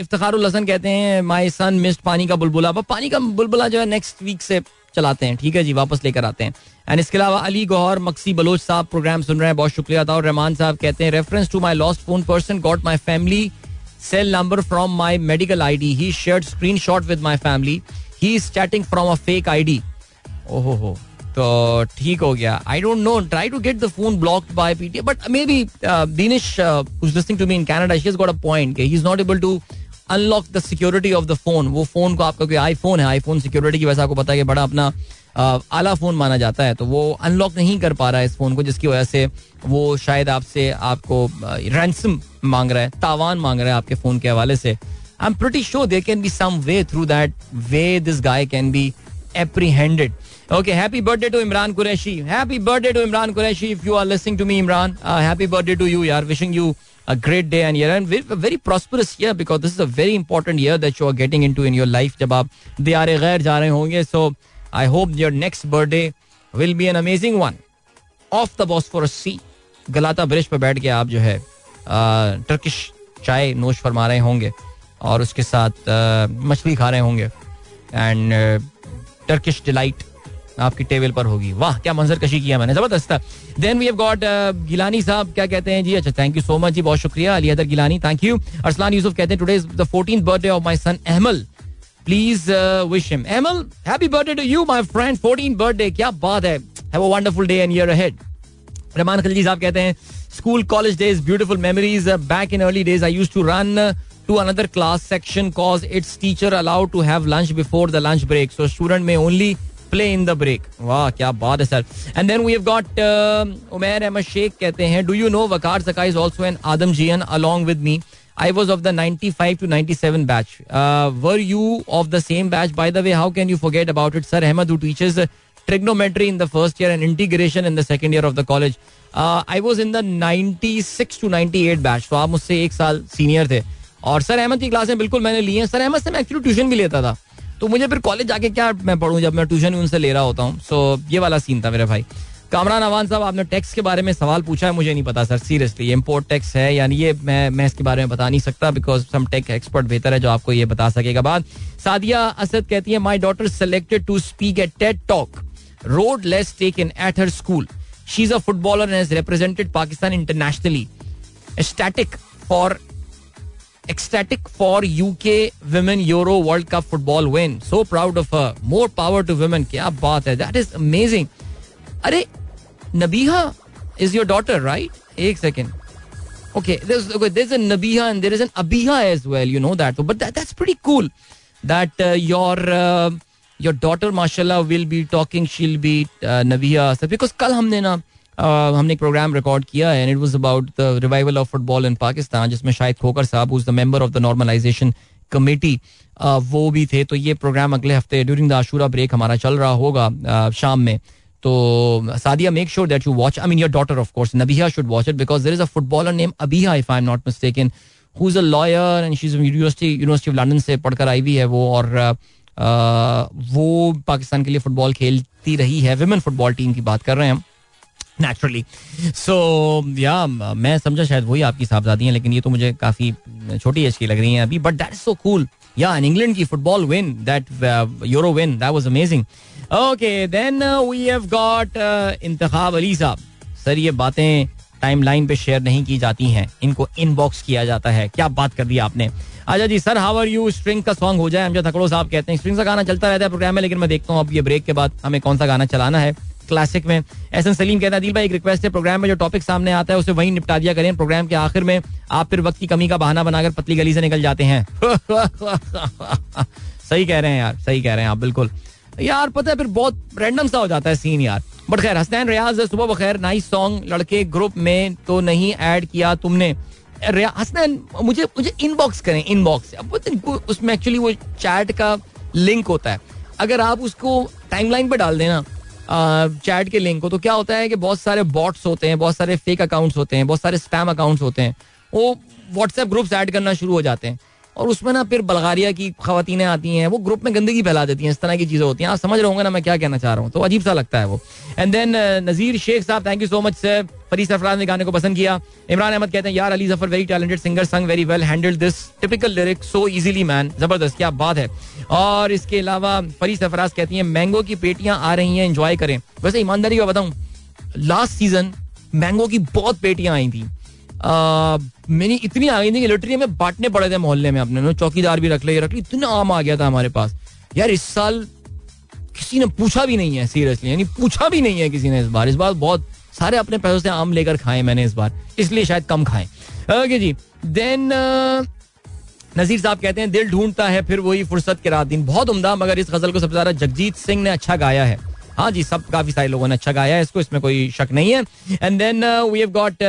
इफ्तार हसन कहते हैं माई सन मिस्ड पानी का बुलबुला। पानी का बुलबुला जो है नेक्स्ट वीक से चलाते हैं, ठीक है जी, वापस लेकर आते हैं। एंड इसके अलावा अली गौहर, मक्सी बलोच साहब प्रोग्राम सुन रहे हैं, बहुत शुक्रिया था और रहमान साहब कहते हैं reference to my lost phone person got my family cell number from my medical I D he share screenshot with my family he is chatting from a fake I D ओहो हो तो ठीक हो गया. I don't know try to get the phone blocked by PT but maybe Dinesh to me in Canada she has got a point he is not able to unlock the security of the phone वो phone को आपका कोई iPhone है iPhone security की वजह से आपको पता है कि बड़ा अपना आला फ़ोन माना जाता है। तो वो अनलॉक नहीं कर पा रहा है इस फ़ोन को जिसकी वजह से वो शायद आपसे आपको रैंसम मांग रहा है तावान मांग रहा है आपके फ़ोन के हवाले से। I am sure there can be some way through that way this guy can be apprehended. Okay, okay happy birthday to Imran Qureshi happy birthday to Imran Qureshi if you are listening to me Imran happy birthday to you are wishing you a great day and and very prosperous year because this is a very important year that you are getting into in your life जब आप दियारे गैर जा रहे होंगे so I hope your next birthday will be an amazing one of the Bosphorus Galata bridge पर बैठ के आप जो है टर्किश चाय नोश फरमा रहे होंगे और उसके साथ मछली खा रहे होंगे. एंड टर्किश डिलाइट आपकी टेबल पर होगी। वाह, क्या मंजर कशी किया मैंने, ज़बरदस्त था। Then we have got Gilani साहब, क्या कहते हैं? जी अच्छा थैंक यू सो मच जी, बहुत शुक्रिया। Ali other Gilani thank you Arsalan Yusuf कहते हैं today is the 14th birthday of my son Ahmal please wish him Ahmal happy birthday to you my friend 14th birthday क्या बात है। Have a wonderful day and year ahead Rahman Khalji साहब कहते हैं school college days beautiful memories back in early days I used to run to another class section cause its teacher allowed to have lunch before the lunch break. So, student may only play in the break वाह, क्या बात है sir and then we have got Umer Ahmed Sheikh कहते हैं do you know Waqar Zaka is also an Adamjeean along with me I was of the ninety five to ninety seven batch were you of the same batch by the way how can you forget about it sir Ahmed who teachers trigonometry in the first year and integration in the second year of the college I was in the ninety six to ninety eight batch तो आप मुझसे एक साल senior थे। और sir Ahmed की क्लासें बिल्कुल मैंने ली हैं। सर अहमद से मैं एक्चुअली ट्यूशन भी लेता था। तो मुझे फिर कॉलेज जाके क्या मैं पढ़ूँ? जब मैं ट्यूशन उनसे ले रहा होता हूँ। सो ये वाला सीन था मेरे भाई। कामरान अवान साहब, आपने टैक्स के बारे में सवाल पूछा है, मुझे नहीं पता सर सीरियसली इम्पोर्ट टैक्स है? यानी ये मैं मैं इसके बारे में बता नहीं सकता बिकॉज़ सम टेक एक्सपर्ट बेहतर है जो आपको ये बता सकेगा बाद, सादिया असद कहती है my daughter selected to speak at TED talk road less take in at her school she is a footballer and represented Pakistan internationally static for ecstatic for UK women Euro World Cup football win. So proud of her. More power to women. क्या बात है That is amazing. अरे Nabiha is your daughter, right? एक second. Okay, there's okay, there's a Nabiha and there is an Abiha as well. You know that, but that, that's pretty cool. That uh, your uh, your daughter, mashallah, will be talking. She'll be uh, Nabiha because कल हमने ना हमने एक programme record किया है and it was about the revival of football in Pakistan जिसमें शायद Khokhar sahab was the member of the normalization committee वो भी थे। तो ये प्रोग्राम अगले हफ़्ते ड्यूरिंग द आशूरा ब्रेक हमारा चल रहा होगा शाम में। तो Sadia make sure that you watch I mean your daughter of course Nabia should watch it because there is a footballer name Abia if I am not mistaken who is a lawyer and she is university university of London से पढ़कर आई हुई है वो, और वो पाकिस्तान के लिए football खेलती रही है। विमेन फुटबॉल टीम की बात कर रहे हैं हम। नेचुरली सो या मैं समझा शायद वही आपकी साहबजादी हैं, लेकिन ये तो मुझे काफ़ी छोटी एज की लग रही हैं अभी but that is so cool yeah in England की football win that euro win that was amazing okay then we have got Intikhab Ali sahab. Sir ये बातें टाइम लाइन पे शेयर नहीं की जाती हैं, इनको इनबॉक्स किया जाता है। क्या बात कर दी आपने। अच्छा जी sir how are you string का सॉन्ग हो जाए, हम जो थकड़ो साहब कहते हैं स्ट्रिंग का गाना चलता रहता है प्रोग्राम में, लेकिन मैं देखता हूँ अब ये ब्रेक के बाद हमें कौन सा गाना चलाना है। क्लासिक में। एहसन सलीम कहता है, दिल भाई, एक रिक्वेस्ट है प्रोग्राम में जो टॉपिक सामने आता है, उसे वहीं निपटा दिया करें। प्रोग्राम के आखिर में आप फिर वक्त की कमी का बहाना बनाकर पतली गली से निकल जाते हैं। [laughs] सही कह रहे हैं यार, सही कह रहे हैं आप, बिल्कुल। यार, पता है, फिर बहुत रैंडम सा हो जाता है सीन यार। बट खैर, हसनैन रियाज, सुबह बखैर नाइस सॉन्ग लड़के ग्रुप में तो नहीं ऐड किया तुमने। हसनैन, मुझे मुझे इनबॉक्स करें इनबॉक्स उसमें एक्चुअली वो चैट का लिंक होता है। अगर आप उसको टाइमलाइन पे डाल देना चैट के लिंक को तो क्या होता है कि बहुत सारे बॉट्स होते हैं, बहुत सारे फेक अकाउंट्स होते हैं, बहुत सारे स्पैम अकाउंट्स होते हैं, वो व्हाट्सएप ग्रुप्स ऐड करना शुरू हो जाते हैं। और उसमें ना फिर बल्गारिया की खातें आती हैं, वो ग्रुप में गंदगी फैला देती हैं, इस तरह की चीज़ें होती हैं। आप समझ रहे होंगे ना मैं क्या कहना चाह रहा हूँ तो अजीब सा लगता है वो। And then Nazir Sheikh sahab thank you so much sir Fari Sarfaraz ने गाने को पसंद किया। इमरान अहमद कहते हैं, यार, Ali Zafar very talented singer sang very well handle this typical lyric so easily man ज़बरदस्त, क्या बात है। और इसके अलावा फरी सरफराज कहती हैं, मैंगो की पेटियाँ आ रही हैं इंजॉय करें। वैसे ईमानदारी का बताऊँ लास्ट सीज़न मैंगो की बहुत पेटियाँ आई थी। मैंने इतनी आ गई थी कि लिटरी में बांटने पड़े थे मोहल्ले में अपने चौकीदार भी रख ले रख ली इतना आम आ गया था हमारे पास। यार, इस साल किसी ने पूछा भी नहीं है सीरियसली यानी पूछा भी नहीं है किसी ने इस बार। इस बार बहुत सारे अपने पैसों से आम लेकर खाए मैंने इस बार। इसलिए शायद कम खाए। ओके जी। देन नजीर साहब कहते हैं, दिल ढूंढता है, फिर वही फुर्सत के रात दिन। बहुत उमदा, मगर इस गज़ल को सबसे ज़्यादा जगजीत सिंह ने अच्छा गाया है। हाँ जी, सब, काफ़ी सारे लोगों ने अच्छा गाया है, इसको इसमें कोई शक नहीं है। And then we have got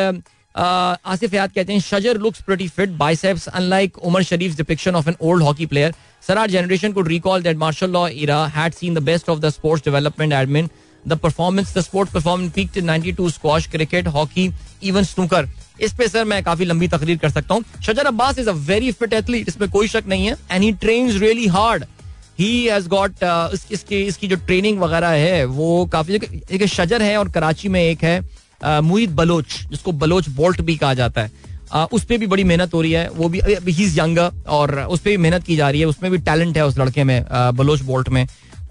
Asif Yad कहते हैं, Shajar looks pretty fit biceps unlike Umar Sharif depiction of an old hockey player sir our generation could recall that martial law era had seen the best of the sports development admin the performance the sport performance peaked in 92 squash cricket hockey even snooker इस पे sir मैं काफ़ी लंबी तकरीर कर सकता हूँ। Shajar Abbas is a very fit athlete इसमें कोई शक नहीं है and he trains really hard he has got इसकी इसकी जो ट्रेनिंग वगैरह है, वो काफ़ी, एक शजर है और कराची में एक है मुहित बलोच, जिसको बलोच बोल्ट भी कहा जाता है। उस पर भी बड़ी मेहनत हो रही है, वो भी ही इज़ यंगर और उस पर भी मेहनत की जा रही है, उसमें भी टैलेंट है उस लड़के में बलोच बोल्ट में।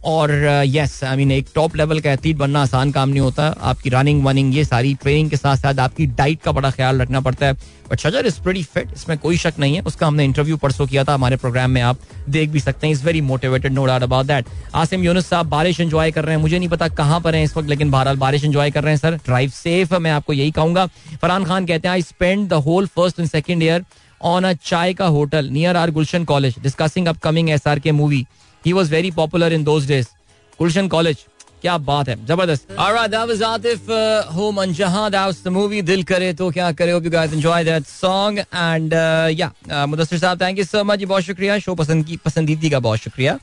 और यस आई मीन एक टॉप लेवल का एथलीट बनना आसान काम नहीं होता। आपकी रनिंग वनिंग ये सारी ट्रेनिंग के साथ साथ आपकी डाइट का बड़ा ख्याल रखना पड़ता है। बट शजर इज़ प्रीटी फिट इसमें कोई शक नहीं है। उसका हमने इंटरव्यू परसों किया था, हमारे प्रोग्राम में आप देख भी सकते हैं। Is very motivated no doubt about that Asim Younus sahab, बारिश एंजॉय कर रहे हैं। मुझे नहीं पता कहाँ पर है इस वक्त, लेकिन बहरहाल बारिश एंजॉय कर रहे हैं सर ड्राइव सेफ़ है मैं आपको यही कहूँगा। फरहान खान कहते हैं I spend the whole first and second year on a chai का hotel near our Gulshan college discussing upcoming S R K movie he was very popular in those days Gulshan college क्या बात है ज़बरदस्त। Movie दिल करे तो क्या करे hope you guys enjoy that song. And uh, yeah uh, Mudassir साहब थैंक यू सो मच बहुत शुक्रिया शो पसंद की पसंदीदगी का बहुत शुक्रिया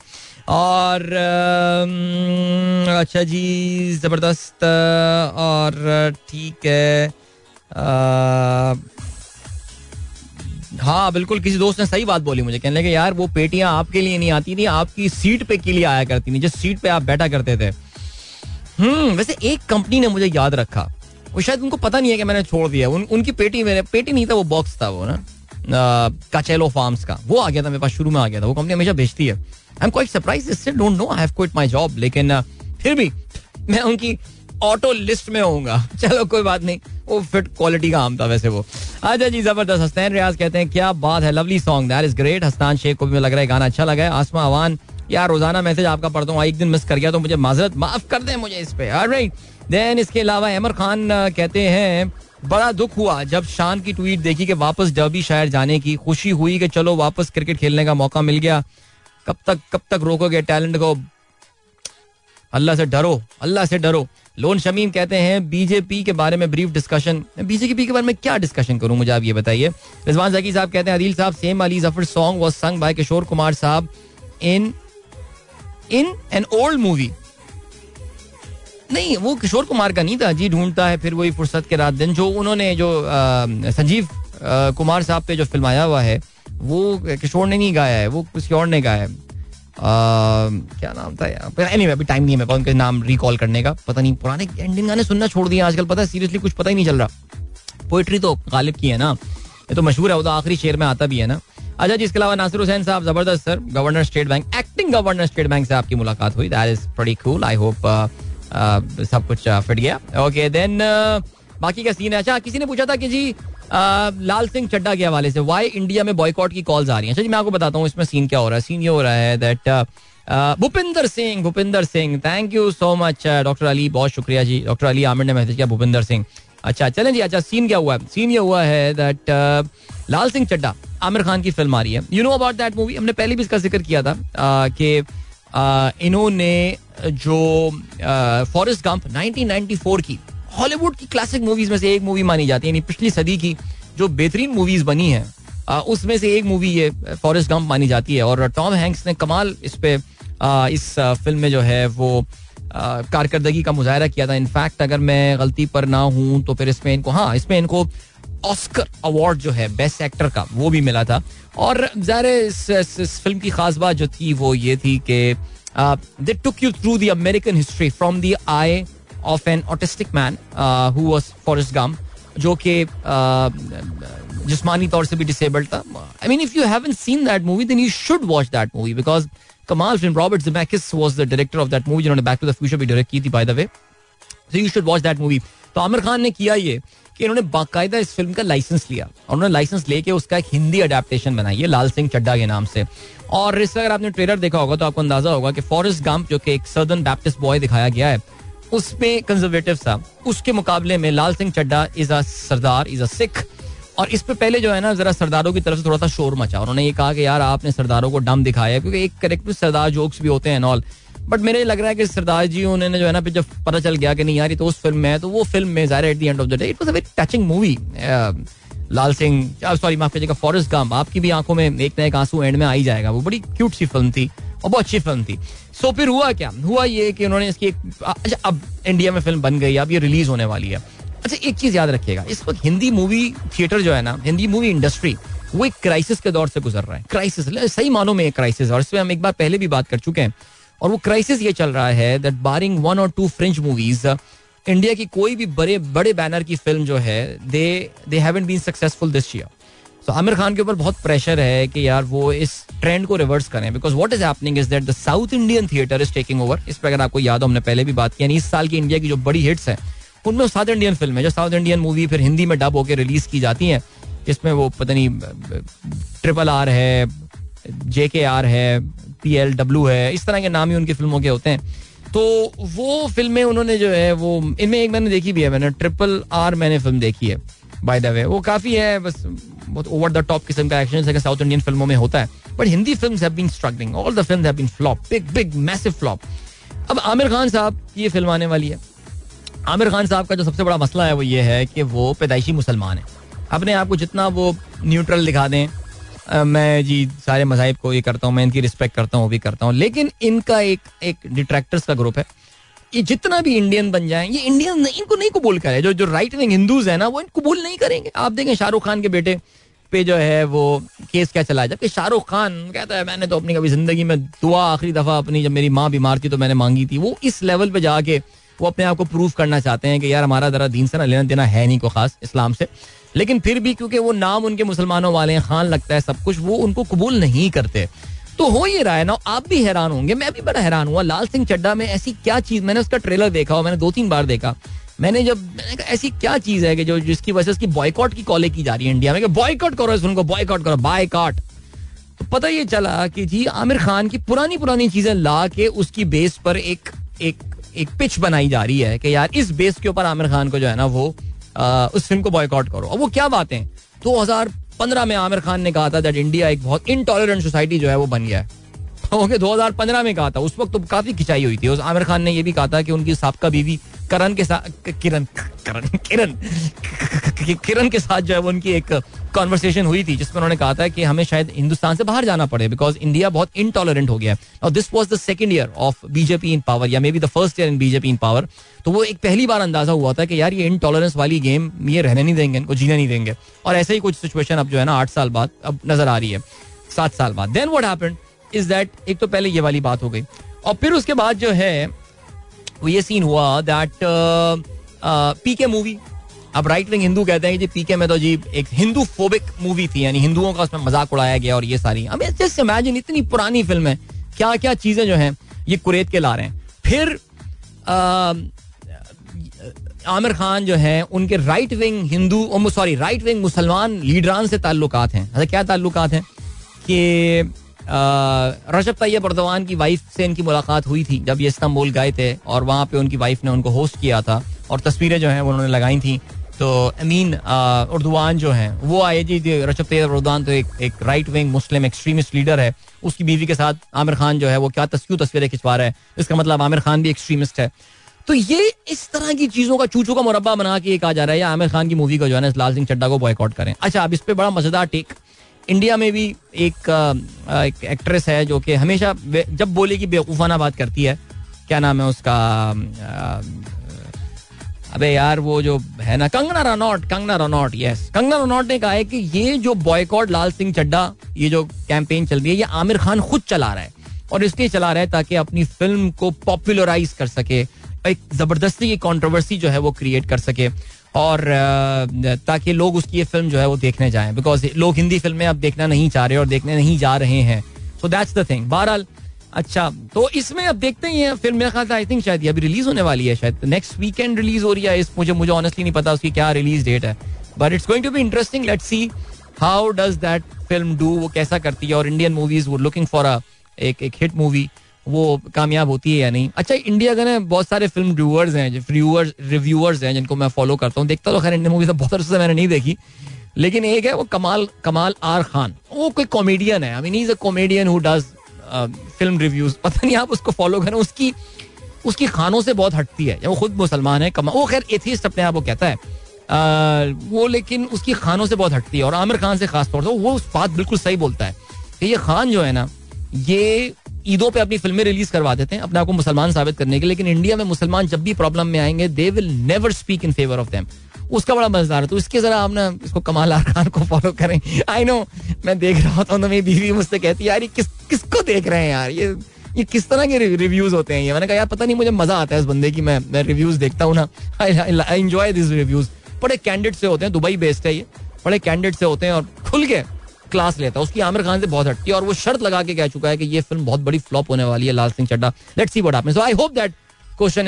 और uh, अच्छा जी ज़बरदस्त और ठीक है हाँ बिल्कुल किसी दोस्त ने सही बात बोली मुझे। कहने लगे यार वो पेटियाँ आपके लिए नहीं आती थी आपकी सीट पे के लिए आया करती थी जिस सीट पे आप बैठा करते थे। हम्म वैसे एक कंपनी ने मुझे याद रखा। वो शायद उनको पता नहीं है कि मैंने छोड़ दिया। उन, उनकी पेटी मेरे पेटी नहीं था वो बॉक्स था वो ना? काचेलो फार्म्स का। वो आ गया था मेरे पास शुरू में आ गया था। वो कंपनी हमेशा भेजती है। आई एम क्वाइट सरप्राइज़ इससे don't know I have quit my job लेकिन फिर भी मैं उनकी ऑटो लिस्ट में होऊँगा। चलो, कोई बात नहीं। वो फिट क्वालिटी का आम था वैसे वो। अच्छा जी, ज़बरदस्त। हस्तान रियाज कहते हैं, क्या बात है lovely song that is great Hastan Sheikh को भी लग रहा है, गाना अच्छा लगा है। आसमा अवान, यार, रोज़ाना मैसेज आपका पढ़ता हूँ एक दिन मिस कर गया तो मुझे माजरत, माफ़ कर दे मुझे इस पे। राइट देन इसके अलावा अमर खान कहते हैं, बड़ा दुख हुआ जब शान की ट्वीट देखी कि वापस डर्बी शायर जाने की। खुशी हुई कि चलो, वापस क्रिकेट खेलने का मौका मिल गया। कब तक कब तक रोकोगे टैलेंट को? अल्लाह से डरो, अल्लाह से डरो। लोन शमीम कहते हैं बीजेपी के बारे में ब्रीफ डिस्कशन बीजेपी के बारे में क्या डिस्कशन करूँ मुझे आप ये बताइए। रिजवान जकी साहब कहते हैं Adeel sahab same Ali Zafar song was sung by Kishore Kumar sahab in in an old movie नहीं वो किशोर कुमार का नहीं था जी ढूंढता है फिर वही फुर्सत के रात दिन जो उन्होंने जो आ, संजीव आ, कुमार साहब पे जो फ़िल्म आया हुआ है वो किशोर ने नहीं गाया है वो किसी और ने गाया है। क्या नाम था यार एनी anyway, अभी टाइम नहीं है मेरे उनके नाम रिकॉल करने का। पता नहीं पुराने इंडियन गाने सुनना छोड़ दिया आजकल। पता है सीरियसली कुछ पता ही नहीं चल रहा। पोइट्री तो गालिब की है ना। ये तो मशहूर है वो तो आखिरी शेर में आता भी है ना। अच्छा जी इसके अलावा नासिर हुसैन साहब ज़बरदस्त sir. Governor state bank acting governor state bank से आपकी मुलाकात हुई। That is pretty cool I hope सब कुछ फिट गया। ओके देन बाकी का सीन है। अच्छा किसी ने पूछा था कि जी लाल सिंह चड्डा के हवाले से वाई इंडिया में बॉयकॉट की कॉल्स आ रही हैं? अच्छा जी, मैं आपको बताता हूँ, इसमें सीन क्या हो रहा है? सीन ये हो रहा है that Bhupinder Singh Bhupinder Singh thank you so much doctor Ali बहुत शुक्रिया जी। डॉक्टर अली आमिर ने मैसेज किया भूपिंदर सिंह। अच्छा चलें जी अच्छा सीन क्या हुआ है? सीन ये हुआ है दैट लाल सिंह चड्डा आमिर खान की फ़िल्म आ रही है। You know about that movie हमने पहले भी इसका ज़िक्र किया था कि इन्होंने जो फॉरेस्ट गंप 1994 की हॉलीवुड की क्लासिक मूवीज़ में से एक मूवी मानी जाती है यानी पिछली सदी की जो बेहतरीन मूवीज़ बनी है उसमें से एक मूवी ये फॉरेस्ट गंप मानी जाती है। और टॉम हैंक्स ने कमाल इस पे इस फ़िल्म में जो है वो कारकर्दगी का मुजाहरा किया था। इनफैक्ट अगर मैं गलती पर ना हूँ तो फिर इसमें इनको हाँ इसमें इनको ऑस्कर अवार्ड जो है बेस्ट एक्टर का वो भी मिला था। और ज़ाहिर इस, इस, इस फ़िल्म की खास बात जो थी वो ये थी कि they took you through the American history from the eye of an autistic man who Forrest Gump जो कि जिस्मानी तौर से भी डिसेबल्ड था। I mean if you haven't seen that movie then you should watch that movie because कमाल film Robert Zemeckis was the director of that movie जिन्होंने back to the future भी डायरेक्ट की थी by the way so you should watch that movie तो आमिर खान ने किया ये कि इन्होंने बाकायदा इस फ़िल्म का लाइसेंस लिया। और उन्होंने लाइसेंस लेके उसका एक हिंदी अडेप्टेशन बनाई है लाल सिंह चड्डा के नाम से। और इसका अगर आपने ट्रेलर देखा होगा तो आपको अंदाज़ा होगा कि फॉरेस्ट गंप जो कि एक सदर्न बैप्टिस्ट बॉय दिखाया गया है उसमें कंजर्वेटिव था। उसके मुकाबले में Lal Singh Chadha is a Sardar, is a Sikh. और इस पे पहले जो है ना, जरा सरदारों की तरफ़ से थोड़ा सा शोर मचा। उन्होंने ये कहा कि यार, आपने सरदारों को डम दिखाया क्योंकि एक करेक्ट सरदार जोक्स भी होते हैं ऑल बट मेरे लग रहा है कि सरदार जी, उन्होंने जो है ना जब पता चल गया कि नहीं यार, ये तो उस फ़िल्म में है तो वो फ़िल्म में ज़ाहिर at the end of the day it was a very touching movie Lal Singh sorry माफ़ कीजिएगा, फॉरेस्ट गम आपकी भी आँखों में एक ना एक आँसू एंड में आ ही जाएगा। वो बड़ी क्यूट सी फ़िल्म थी। और बहुत अच्छी फ़िल्म थी। सो so, फिर हुआ क्या? हुआ ये कि उन्होंने इसकी एक अच्छा अब इंडिया में फ़िल्म बन गई अब ये रिलीज़ होने वाली है। अच्छा एक चीज़ याद रखिएगा इस वक्त हिंदी मूवी थिएटर जो है ना हिंदी मूवी इंडस्ट्री वो एक क्राइसिस के दौर से गुजर रहा है। क्राइसिस सही मानों में एक क्राइसिस और इसमें हम एक बार पहले भी बात कर चुके हैं। और वो क्राइसिस ये चल रहा है दैट बारिंग वन और टू फ्रेंच मूवीज़ इंडिया की कोई भी बड़े बड़े बैनर की फ़िल्म जो है they they haven't been successful this year so Aamir Khan के ऊपर बहुत प्रेशर है कि यार वो इस ट्रेंड को रिवर्स करें because what is happening is that the south Indian theatre is taking over इस पर अगर आपको याद हो, हमने पहले भी बात की इस साल की इंडिया की जो बड़ी हिट्स है, उनमें साउथ इंडियन फ़िल्म है, जो साउथ इंडियन मूवी फिर हिंदी में डब होकर रिलीज़ की जाती है, जिसमें वो पता नहीं ट्रिपल आर है जे के आर है पी एल डब्ल्यू है, इस तरह के नाम ही उनकी फ़िल्मों के होते हैं। तो वो फ़िल्में उन्होंने जो है, वो, इनमें एक मैंने देखी भी है, मैंने ट्रिपल आर मैंने फ़िल्म देखी है। बाय द वे वो काफ़ी है, बस बहुत ओवर द टॉप किस्म का एक्शन है साउथ इंडियन फ़िल्मों में होता है। But Hindi film have been struggling all the film have been flop big big massive flop अब आमिर खान साहब की ये फ़िल्म आने वाली है। आमिर खान साहब का जो सबसे बड़ा मसला है वो ये है कि वो पैदाइशी मुसलमान है। अपने आप को जितना वो न्यूट्रल दिखा दें मैं जी सारे मजाहब को ये करता हूँ, मैं इनकी रिस्पेक्ट करता हूँ, वो भी करता हूँ। लेकिन इनका एक एक डिट्रैक्टर्स का ग्रुप है। ये जितना भी इंडियन बन जाए ये इंडियन इनको नहीं कबूल करे। जो जो राइट विंग हिंदूज है ना, वो इनको कबूल नहीं करेंगे। आप देखें शाहरुख खान के बेटे पे जो है वो केस क्या चला? जबकि शाहरुख खान कहता है, मैंने तो अपनी कभी ज़िंदगी में दुआ आखिरी दफ़ा अपनी, जब मेरी माँ बीमार थी तो मैंने मांगी थी। वो इस लेवल पे जाके वो अपने आप को प्रूव करना चाहते हैं कि, यार, हमारा जरा दीन से ना लेना देना है नहीं को खास इस्लाम से। लेकिन फिर भी क्योंकि वो नाम उनके मुसलमानों वाले हैं, खान लगता है सब कुछ, वो उनको कबूल नहीं करते। तो हो ये रहा है ना आप भी हैरान होंगे मैं भी बड़ा हैरान हुआ। लाल सिंह चड्डा में ऐसी क्या चीज़ मैंने उसका ट्रेलर देखा हो मैंने दो तीन बार देखा। मैंने जब मैंने कहा ऐसी क्या चीज़ है कि जो जिसकी वजह से उसकी बॉयकॉट की कॉलेज की जा रही है इंडिया में बॉयकॉट करो इस फ़िल्म को बॉयकॉट करो बायकॉट तो पता ये चला कि जी आमिर खान की पुरानी पुरानी चीज़ें ला के उसकी बेस पर एक एक एक पिच बनाई जा रही है कि यार इस बेस के ऊपर आमिर खान को जो है ना वो आ, उस फ़िल्म को बॉयकॉट करो। अब वो क्या बातें? दो हज़ार पंद्रह में आमिर खान ने कहा था दैट इंडिया एक बहुत इनटॉलरेंट सोसाइटी जो है वो बन गया है। [laughs] ओके हज़ार पंद्रह में कहा था। उस वक्त तो काफ़ी खिंचाई हुई थी। उस आमिर खान ने ये भी कहा था कि उनकी सबका बीवी करण के साथ किरण, करण, किरण किरण के साथ जो है वो उनकी एक कॉन्वर्सेशन हुई थी, जिसमें उन्होंने कहा था कि हमें शायद हिंदुस्तान से बाहर जाना पड़े बिकॉज़ इंडिया बहुत इनटॉलरेंट हो गया और this was the second year of BJP in power या maybe the first year in BJP in power तो वो एक पहली बार अंदाज़ा हुआ था कि यार ये इनटॉलरेंस वाली गेम ये रहने नहीं देंगे, इनको जीने नहीं देंगे। और ऐसे ही कुछ सिचुएशन अब जो है ना, आठ साल बाद अब नज़र आ रही है, सात साल बाद। Then what happened is that एक तो पहले ये वाली बात हो गई, और फिर उसके बाद जो है वो ये सीन हुआ दैट पी के मूवी अब राइट विंग हिंदू कहते हैं कि जी पीके में तो जी एक हिंदू फोबिक मूवी थी, यानी हिंदुओं का उसमें मज़ाक उड़ाया गया और ये सारी। अब जस्ट इमेजिन इतनी पुरानी फ़िल्म है। क्या क्या चीज़ें जो हैं, ये कुरेद के ला रहे हैं। फिर आमिर खान जो है, उनके right wing Hindu sorry right wing मुसलमान लीडरान से ताल्लुकात हैं। अच्छा क्या ताल्लुकात हैं? कि रजब तैयब अर्दवान की वाइफ से इनकी मुलाकात हुई थी, जब ये इस्तांबुल गए थे और वहाँ पे उनकी वाइफ ने उनको होस्ट किया था और तस्वीरें जो हैं उन्होंने लगाई थी। तो अमीन उर्दवान जो हैं, वो आए जी रजब तैयब अर्दवान तो एक एक right wing Muslim extremist leader है। उसकी बीवी के साथ आमिर खान जो है वो क्या तस्वीर, तस्वीरें खिंचवा रहा है। इसका मतलब आमिर खान भी एक्सट्रीमिस्ट है। तो ये इस तरह की चीज़ों का चूचू का मुरबा बना के कहा जा रहा है या आमिर खान की मूवी को जो है ना लाल सिंह चड्डा को बॉयकआउट करें। अच्छा अब इस पर बड़ा मज़ेदार टेक इंडिया में भी एक, एक एक्ट्रेस है जो कि हमेशा जब बोले कि बेवकूफ़ाना बात करती है क्या नाम है उसका अबे यार वो जो है ना कंगना रनौट कंगना रनौट यस कंगना रनौट ने कहा है कि ये जो बॉयकॉट लाल सिंह चड्डा ये जो कैंपेन चल रही है ये आमिर खान खुद चला रहा है और इसलिए चला रहा है ताकि अपनी फ़िल्म को पॉपुलराइज कर सके एक ज़बरदस्ती की कंट्रोवर्सी जो है वो क्रिएट कर सके। और ताकि लोग उसकी ये फ़िल्म जो है वो देखने जाएँ। बिकॉज़ लोग हिंदी फ़िल्में अब देखना नहीं चाह रहे और देखने नहीं जा रहे हैं। सो दैट्स द थिंग बहरहाल अच्छा तो इसमें अब देखते ही हैं फ़िल्म मेरा ख्याल आई थिंक शायद अभी रिलीज़ होने वाली है, शायद नेक्स्ट वीकेंड रिलीज़ हो रही है। इस मुझे मुझे ऑनेस्टली नहीं पता उसकी क्या रिलीज़ डेट है। But it's going to be interesting let's see how does that film do वो कैसा करती है? और इंडियन मूवीज़ वो लुकिंग फॉर अ एक एक हिट मूवी वो कामयाब होती है या नहीं। अच्छा इंडिया का ना बहुत सारे फ़िल्म रिव्यूअर्स हैं रिव्यूअर्स रिव्यूअर्स हैं जिनको मैं फॉलो करता हूँ। देखता तो खैर इंडियन मूवीज़ बहुत अरसे मैंने नहीं देखी। लेकिन एक है वो कमाल कमाल आर खान। वो कोई कॉमेडियन है। I mean is a comedian who does film reviews पता नहीं आप उसको फॉलो करें उसकी उसकी खानों से बहुत हटती है। वो खुद मुसलमान है कमा वो खैर एथिस्ट अपने आप वो कहता है। आ, वो लेकिन उसकी खानों से बहुत हटती है। और आमिर खान से खास तौर से वो उस बात बिल्कुल सही बोलता है कि ये खान जो है ना ये ईदों पे अपनी फ़िल्में रिलीज़ करवा देते हैं, अपने आप को मुसलमान साबित करने के लेकिन इंडिया में मुसलमान जब भी प्रॉब्लम में आएँगे they will never speak in favour of them उसका बड़ा मज़ेदार है। तो इसके जरा आप ना इसको कमाल खान को फॉलो करें। आई नो मैं देख रहा होता हूँ तो मेरी बीवी मुझसे कहती है, यार, ये किस, किसको देख रहे हैं यार? ये ये किस तरह के रिव्यूज़ होते हैं ये? मैंने कहा, यार, पता नहीं, मुझे मज़ा आता है इस बंदे की, मैं मैं रिव्यूज़ देखता हूँ ना। आई एंजॉय दिस रिव्यूज़ बड़े कैंडिडेट से होते हैं, दुबई बेस्ड है ये। बड़े कैंडिडेट से होते हैं और खुल के क्लास लेता है। उसकी आमिर खान से बहुत हटती है और वो शर्त लगा के कह चुका है कि ये फ़िल्म बहुत बड़ी फ्लॉप होने वाली है, Lal Singh Chadha let's see what so I hope that question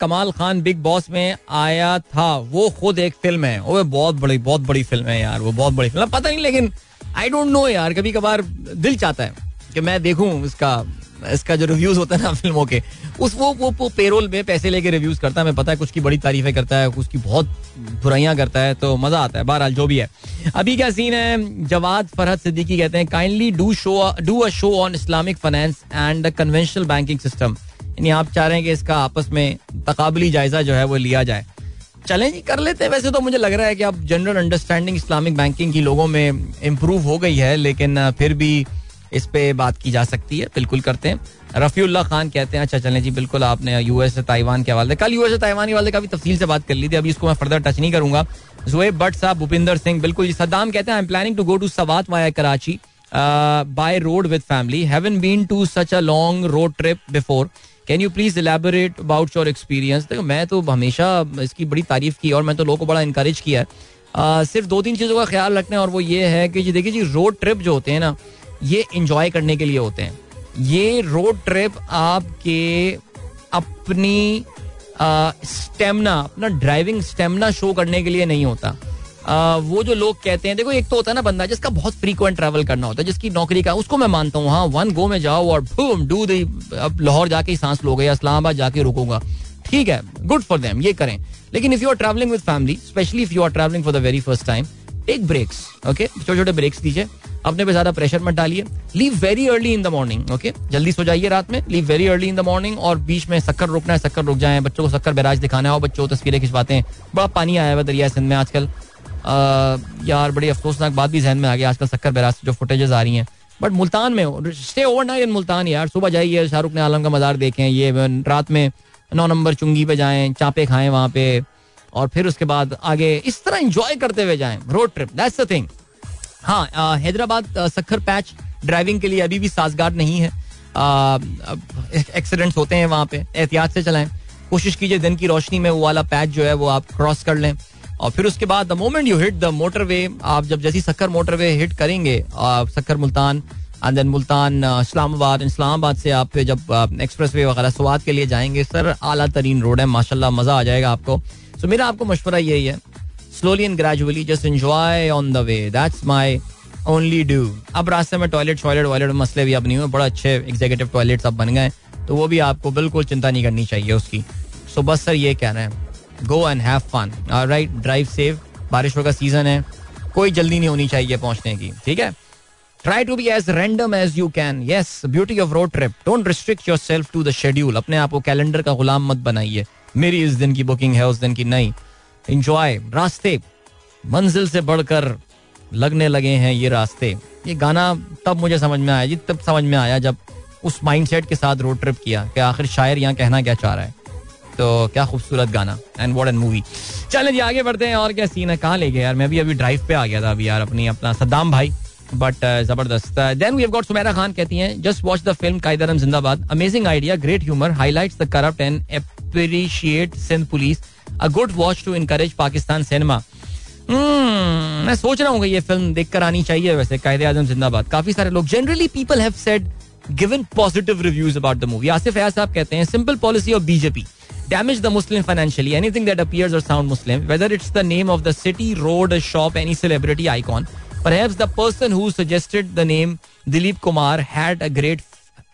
Kamaal Khan big boss में आया था। वो खुद एक फ़िल्म है। वो बहुत बड़ी बहुत बड़ी फ़िल्म है यार। वो बहुत बड़ी फ़िल्म पता नहीं, लेकिन आई डोंट नो यार। कभी कभार दिल चाहता है। कि मैं देखूँ इसका इसका जो रिव्यूज़ होता है ना फ़िल्मों के उस वो वो, वो पेरोल में पैसे लेके रिव्यूज़ करता है मैं पता है कुछ की बड़ी तारीफें करता है कुछ की बहुत बुराइयाँ करता है तो मज़ा आता है बहरहाल जो भी है। अभी क्या सीन है? जवाद फरहत सिद्दीकी कहते हैं kindly do show do a show on Islamic finance and conventional banking system यानी आप चाह रहे हैं कि इसका आपस में तकाबली जायजा जो है वो लिया जाए। चलें जी कर लेते हैं वैसे तो मुझे लग रहा है कि अब जनरल अंडरस्टैंडिंग इस्लामिक बैंकिंग की लोगों में इम्प्रूव हो गई है लेकिन फिर भी इस पे बात की जा सकती है। बिल्कुल करते हैं। रफीउल्ला खान कहते हैं अच्छा चलें जी बिल्कुल आपने यूएस से ताइवान के हवाले कल यूएस से ताइवान के हवाले काफ़ी तफसील से बात कर ली थी। अभी इसको मैं फर्दर टच नहीं करूँगा। जुएब भट्ट साहब भूपिंदर सिंह बिल्कुल सद्दाम कहते हैं I am planning to go to Swat via Karachi by road with family haven't been to such a long road trip before can you please elaborate about your experience देखो मैं तो हमेशा इसकी बड़ी तारीफ़ की और मैं तो लोगों को बड़ा इंकरेज किया है। Uh, सिर्फ़ दो तीन चीज़ों का ख्याल रखना है और वो ये है कि जी देखिए जी रोड ट्रिप जो होते हैं ना ये इंजॉय करने के लिए होते हैं। ये रोड ट्रिप आपके अपनी स्टेमिना अपना ड्राइविंग स्टेमिना शो करने के लिए नहीं होता। आ, वो जो लोग कहते हैं देखो एक तो होता है ना बंदा जिसका बहुत फ्रीक्वेंट ट्रैवल करना होता है जिसकी नौकरी का उसको मैं मानता हूँ हाँ वन गो में जाओ और डू दी अब लाहौर जाके ही सांस लोगे या इस्लामाबाद जाके रुकूँगा। ठीक है गुड फॉर देम ये करें। लेकिन if you are travelling with family specially if you are travelling for the very first time take breaks okay छोटे छोटे ब्रेक्स दीजिए। अपने पे ज़्यादा प्रेशर मत डालिए। Leave very early in the morning okay जल्दी सो जाइए रात में। Leave very early in the morning और बीच में शक्कर रुकना है, शक्कर रुक जाए। बच्चों को शक्कर बैराज दिखाना हो। बच्चों, तस्वीरें खिंचवाते हैं। बड़ा पानी आया हुआ दरिया सिंध में आजकल। यार, बड़ी अफसोसनाक बात भी जहन में आ गई। आजकल शक्कर बैराज जो फुटेजेस आ रही हैं। बट मुल्तान में stay over night in Multan यार। सुबह जाइए, शाहरुख ने आलम का मजार देखें ये, रात में नौ नंबर चुंगी पे जाएँ, चापे खाएँ वहाँ पे। और फिर उसके बाद आगे इस तरह इंजॉय करते हुए जाएँ। Road trip that's the thing हाँ हैदराबाद सखर पैच ड्राइविंग के लिए अभी भी साजगार नहीं है। एक्सीडेंट्स होते हैं वहाँ पे। एहतियात से चलाएँ। कोशिश कीजिए दिन की रोशनी में वो वाला पैच जो है वो आप क्रॉस कर लें। और फिर उसके बाद the moment you hit the motorway आप जब जैसी सक्कर मोटरवे हिट करेंगे सक्कर मुल्तान एंड देन मुल्तान इस्लामाबाद इस्लामाबाद से आप जब एक्सप्रेस वे वगैरह स्वाद के लिए जाएँगे, सर आला तरीन रोड है, माशाल्लाह मज़ा आ जाएगा आपको। सो मेरा आपको मशवरा यही है slowly and gradually just enjoy on the way that's my only do अब रास्ते में टॉयलेट टॉयलेट वॉयलेट मसले भी अब नहीं हुए, बड़ा अच्छे एग्जीक्यूटिव टॉयलेट अब बन गए तो वो भी आपको बिल्कुल चिंता नहीं करनी चाहिए उसकी। सो बस सर ये कहना है go and have fun right drive save बारिशों का सीज़न है, कोई जल्दी नहीं होनी चाहिए पहुँचने की, ठीक है? Try to be as random as you can yes beauty of road trip don't restrict yourself to the schedule अपने आप को कैलेंडर का गुलाम मत बनाइए। मेरी इस दिन की बुकिंग है, उस दिन की नहीं। इंजॉय रास्ते। मंजिल से बढ़कर लगने लगे हैं ये रास्ते। ये गाना तब मुझे समझ में आया जी, तब समझ में आया जब उस माइंडसेट के साथ रोड ट्रिप किया कि आखिर शायर यहाँ कहना क्या चाह रहा है। तो क्या खूबसूरत गाना। एंड वॉट एंड मूवी चले जी, आगे बढ़ते हैं और क्या सीन है? कहाँ ले गए यार? मैं भी अभी ड्राइव पे आ गया था अभी यार अपनी, अपना सद्दाम भाई। बट uh, ज़बरदस्त। Then we have got Sumaira Khan कहती हैं just watch the film Quaid e Azam Zindabad amazing idea great humour highlights the corrupt and appreciate Sindh police a good watch to encourage Pakistan cinema मैं सोच रहा हूँ कि ये film देखकर आनी चाहिए वैसे कायदे आज़म जिंदाबाद। काफ़ी सारे लोग generally people have said given positive reviews about the movie Asif Fayyaz sahab कहते हैं simple policy of BJP damage the Muslim financially. Anything appears or sound Muslim, whether it's the name of the city, road, a shop, any celebrity icon. Perhaps the person who suggested the name Dilip Kumar had a great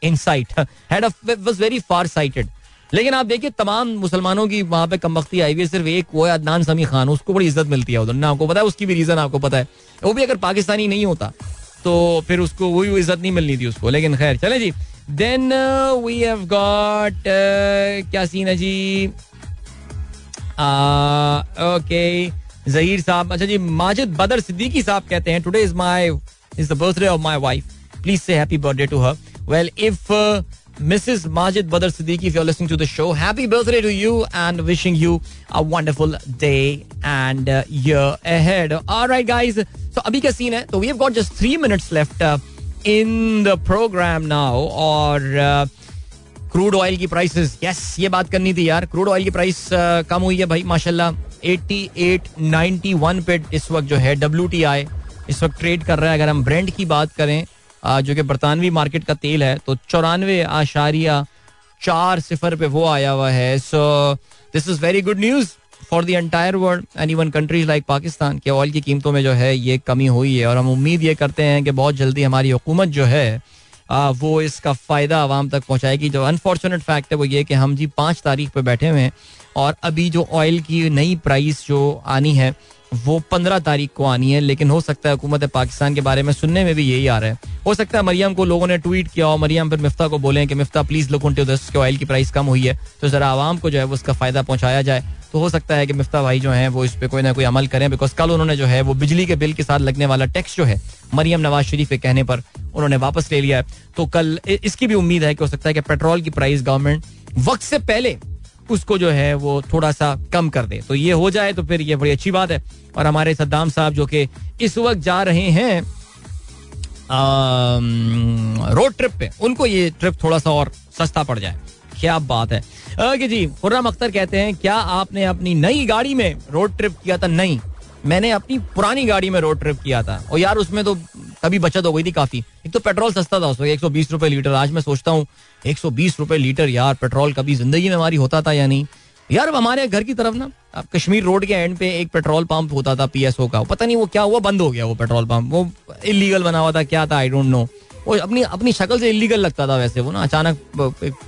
insight, had a was very far sighted. लेकिन आप देखिए तमाम मुसलमानों की वहाँ पे कमबख्ती आई हुई है सिर्फ़ एक वो है अदनान समी खान उसको बड़ी इज़्ज़त मिलती है उधर। ना आपको पता है उसकी भी रीजन आपको पता है। वो भी अगर पाकिस्तानी नहीं होता तो फिर उसको वही इज़्ज़त नहीं मिलनी थी उसको। लेकिन खैर चले जी। देन वी हैव गॉट क्या सीन है जी? ओके जहीर साहब अच्छा जी, माजिद बदर सिद्दीकी साहब कहते हैं today is my is the birthday of my wife please say happy birthday to her well if Mrs Majid Badar Siddiqui if you are listening to the show happy birthday to you and wishing you a wonderful day and year ahead alright guys so अभी का scene है तो we have got just 3 minutes left in the programme now और crude oil की prices yes ये बात करनी थी यार. क्रूड ऑयल की प्राइस कम हुई है भाई, माशाल्लाह. 88 91 पे इस वक्त जो है डब्ल्यूटीआई इस वक्त ट्रेड कर रहा है। अगर हम ब्रांड की बात करें जो कि बरतानवी मार्केट का तेल है तो चौरानवे आशारिया चार सिफर पे वो आया हुआ है। So this is very good news for the entire world and even countries like Pakistan के ऑयल की कीमतों में जो है ये कमी हुई है। और हम उम्मीद ये करते हैं कि बहुत जल्दी हमारी हुकूमत जो है आ, वो इसका फ़ायदा आवाम तक पहुंचाएगी। जो अनफॉर्चुनेट फैक्ट है वो ये कि हम जी पाँच तारीख पे बैठे हुए हैं। और अभी जो ऑयल की नई प्राइस जो आनी है, वो पंद्रह तारीख को आनी है, लेकिन हो सकता है हुकूमत पाकिस्तान के बारे में सुनने में भी यही आ रहा है। हो सकता है मरियम को लोगों ने ट्वीट किया और मरियम फिर मिफ्ता को बोले कि Miftah please look to this के ऑयल की प्राइस कम हुई है तो जरा आवाम को जो है वो उसका फ़ायदा पहुँचाया जाए। तो हो सकता है कि मिफ्ता भाई जो है, वो इस पर कोई ना कोई अमल करें बिकॉज़ कल उन्होंने जो है, वो बिजली के बिल के साथ लगने वाला टैक्स जो है, मरियम नवाज़ शरीफ के कहने पर उन्होंने वापस ले लिया है। तो कल इसकी भी उम्मीद है कि हो सकता है कि पेट्रोल की प्राइस गवर्नमेंट वक्त से पहले उसको जो है वो थोड़ा सा कम कर दे। तो ये हो जाए तो फिर ये बड़ी अच्छी बात है। और हमारे सद्दाम साहब जो कि इस वक्त जा रहे हैं रोड ट्रिप पे, उनको ये ट्रिप थोड़ा सा और सस्ता पड़ जाए। क्या बात है। ओके जी, खुर्रम अख्तर कहते हैं, क्या आपने अपनी नई गाड़ी में रोड ट्रिप किया था? नहीं, मैंने अपनी पुरानी गाड़ी में रोड ट्रिप किया था। और यार उसमें तो कभी बचत हो गई थी काफ़ी। एक तो पेट्रोल सस्ता था उसमें, एक सौ बीस रुपए लीटर। आज मैं सोचता हूँ एक सौ बीस रुपए लीटर यार, पेट्रोल कभी ज़िंदगी में हमारी होता था या नहीं? यार हमारे घर की तरफ़ ना कश्मीर रोड के एंड पे एक पेट्रोल पंप होता था पीएसओ का। पता नहीं वो क्या हुआ, बंद हो गया वो पेट्रोल पंप। वो इलीगल बना हुआ था, क्या था आई डोंट नो वो अपनी अपनी शक्ल से इलीगल लगता था वैसे वो ना। अचानक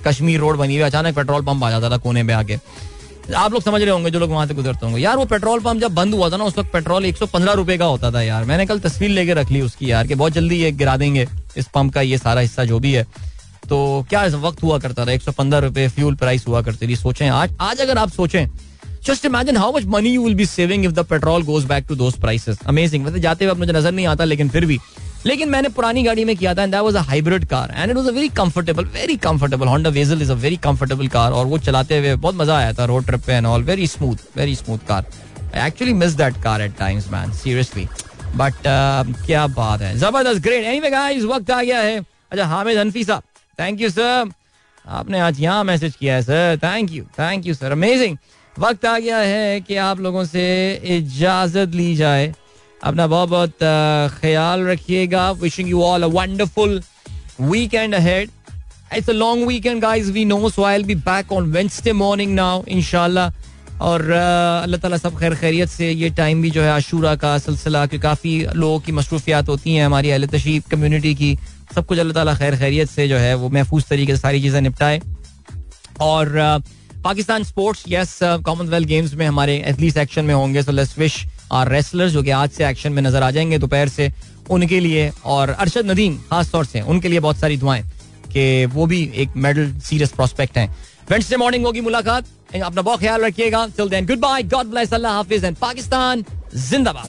कश्मीर रोड बनी हुई, अचानक पेट्रोल पंप आ जाता था कोने पे आके। आप लोग समझ रहे होंगे, जो लोग वहाँ से गुजरते होंगे। यार, वो पेट्रोल पंप जब बंद हुआ था ना, उस वक्त पेट्रोल एक सौ पंद्रह रुपए का होता था यार। मैंने कल तस्वीर लेके रख ली उसकी यार, कि बहुत जल्दी ये गिरा देंगे इस पंप का, ये सारा हिस्सा जो भी है। तो क्या वक्त हुआ करता था? एक सौ पंद्रह रुपए फ्यूल प्राइस हुआ करती थी, सोचें आज। आज अगर आप सोचें just imagine how much money you will be saving if the petrol goes back to those prices amazing वैसे जाते हुए मुझे नज़र नहीं आता, लेकिन फिर भी। लेकिन मैंने पुरानी गाड़ी में किया था that was a hybrid car and it was a very comfortable very comfortable Honda Vezel is a very comfortable car और वो चलाते हुए बहुत मज़ा आया था रोड ट्रिप पे and all very smooth very smooth car I actually miss that car at times man seriously but क्या बात है, ज़बरदस्त ग्रेट एनीवे गाइस वक्त आ गया है। अच्छा हामिद हनफी साहब। थैंक यू सर आपने आज यहाँ मैसेज किया है sir thank you thank you sir amazing वक्त आ गया है कि आप लोगों से इजाज़त ली जाए। अपना बहुत बहुत ख्याल रखिएगा। Wishing you all a wonderful weekend ahead it's a long weekend guys we know so I will be back on Wednesday morning now इंशाल्लाह और अल्लाह ताला सब खैर खैरियत से ये टाइम भी जो है आशूरा का सिलसिला, कि काफ़ी लोगों की मसरूफियात होती हैं, हमारी अहल तशीफ कम्युनिटी की। सब कुछ अल्लाह ताला खैर खैरियत से जो है वो महफूज तरीके से सारी चीज़ें निपटाए। और Pakistan sports yes Commonwealth games में हमारे एथलीट एक्शन में होंगे so let's wish our wrestlers जो कि आज से एक्शन में नज़र आ जाएँगे दोपहर से, उनके लिए और अरशद नदीम, खास तौर से, उनके लिए बहुत सारी दुआएँ कि वो भी एक मेडल सीरियस प्रोस्पेक्ट हैं। वेंसडे मॉर्निंग होगी मुलाकात, अपना बहुत ख्याल रखिएगा। Till then goodbye God bless अल्लाह हाफिज एंड पाकिस्तान जिंदाबाद।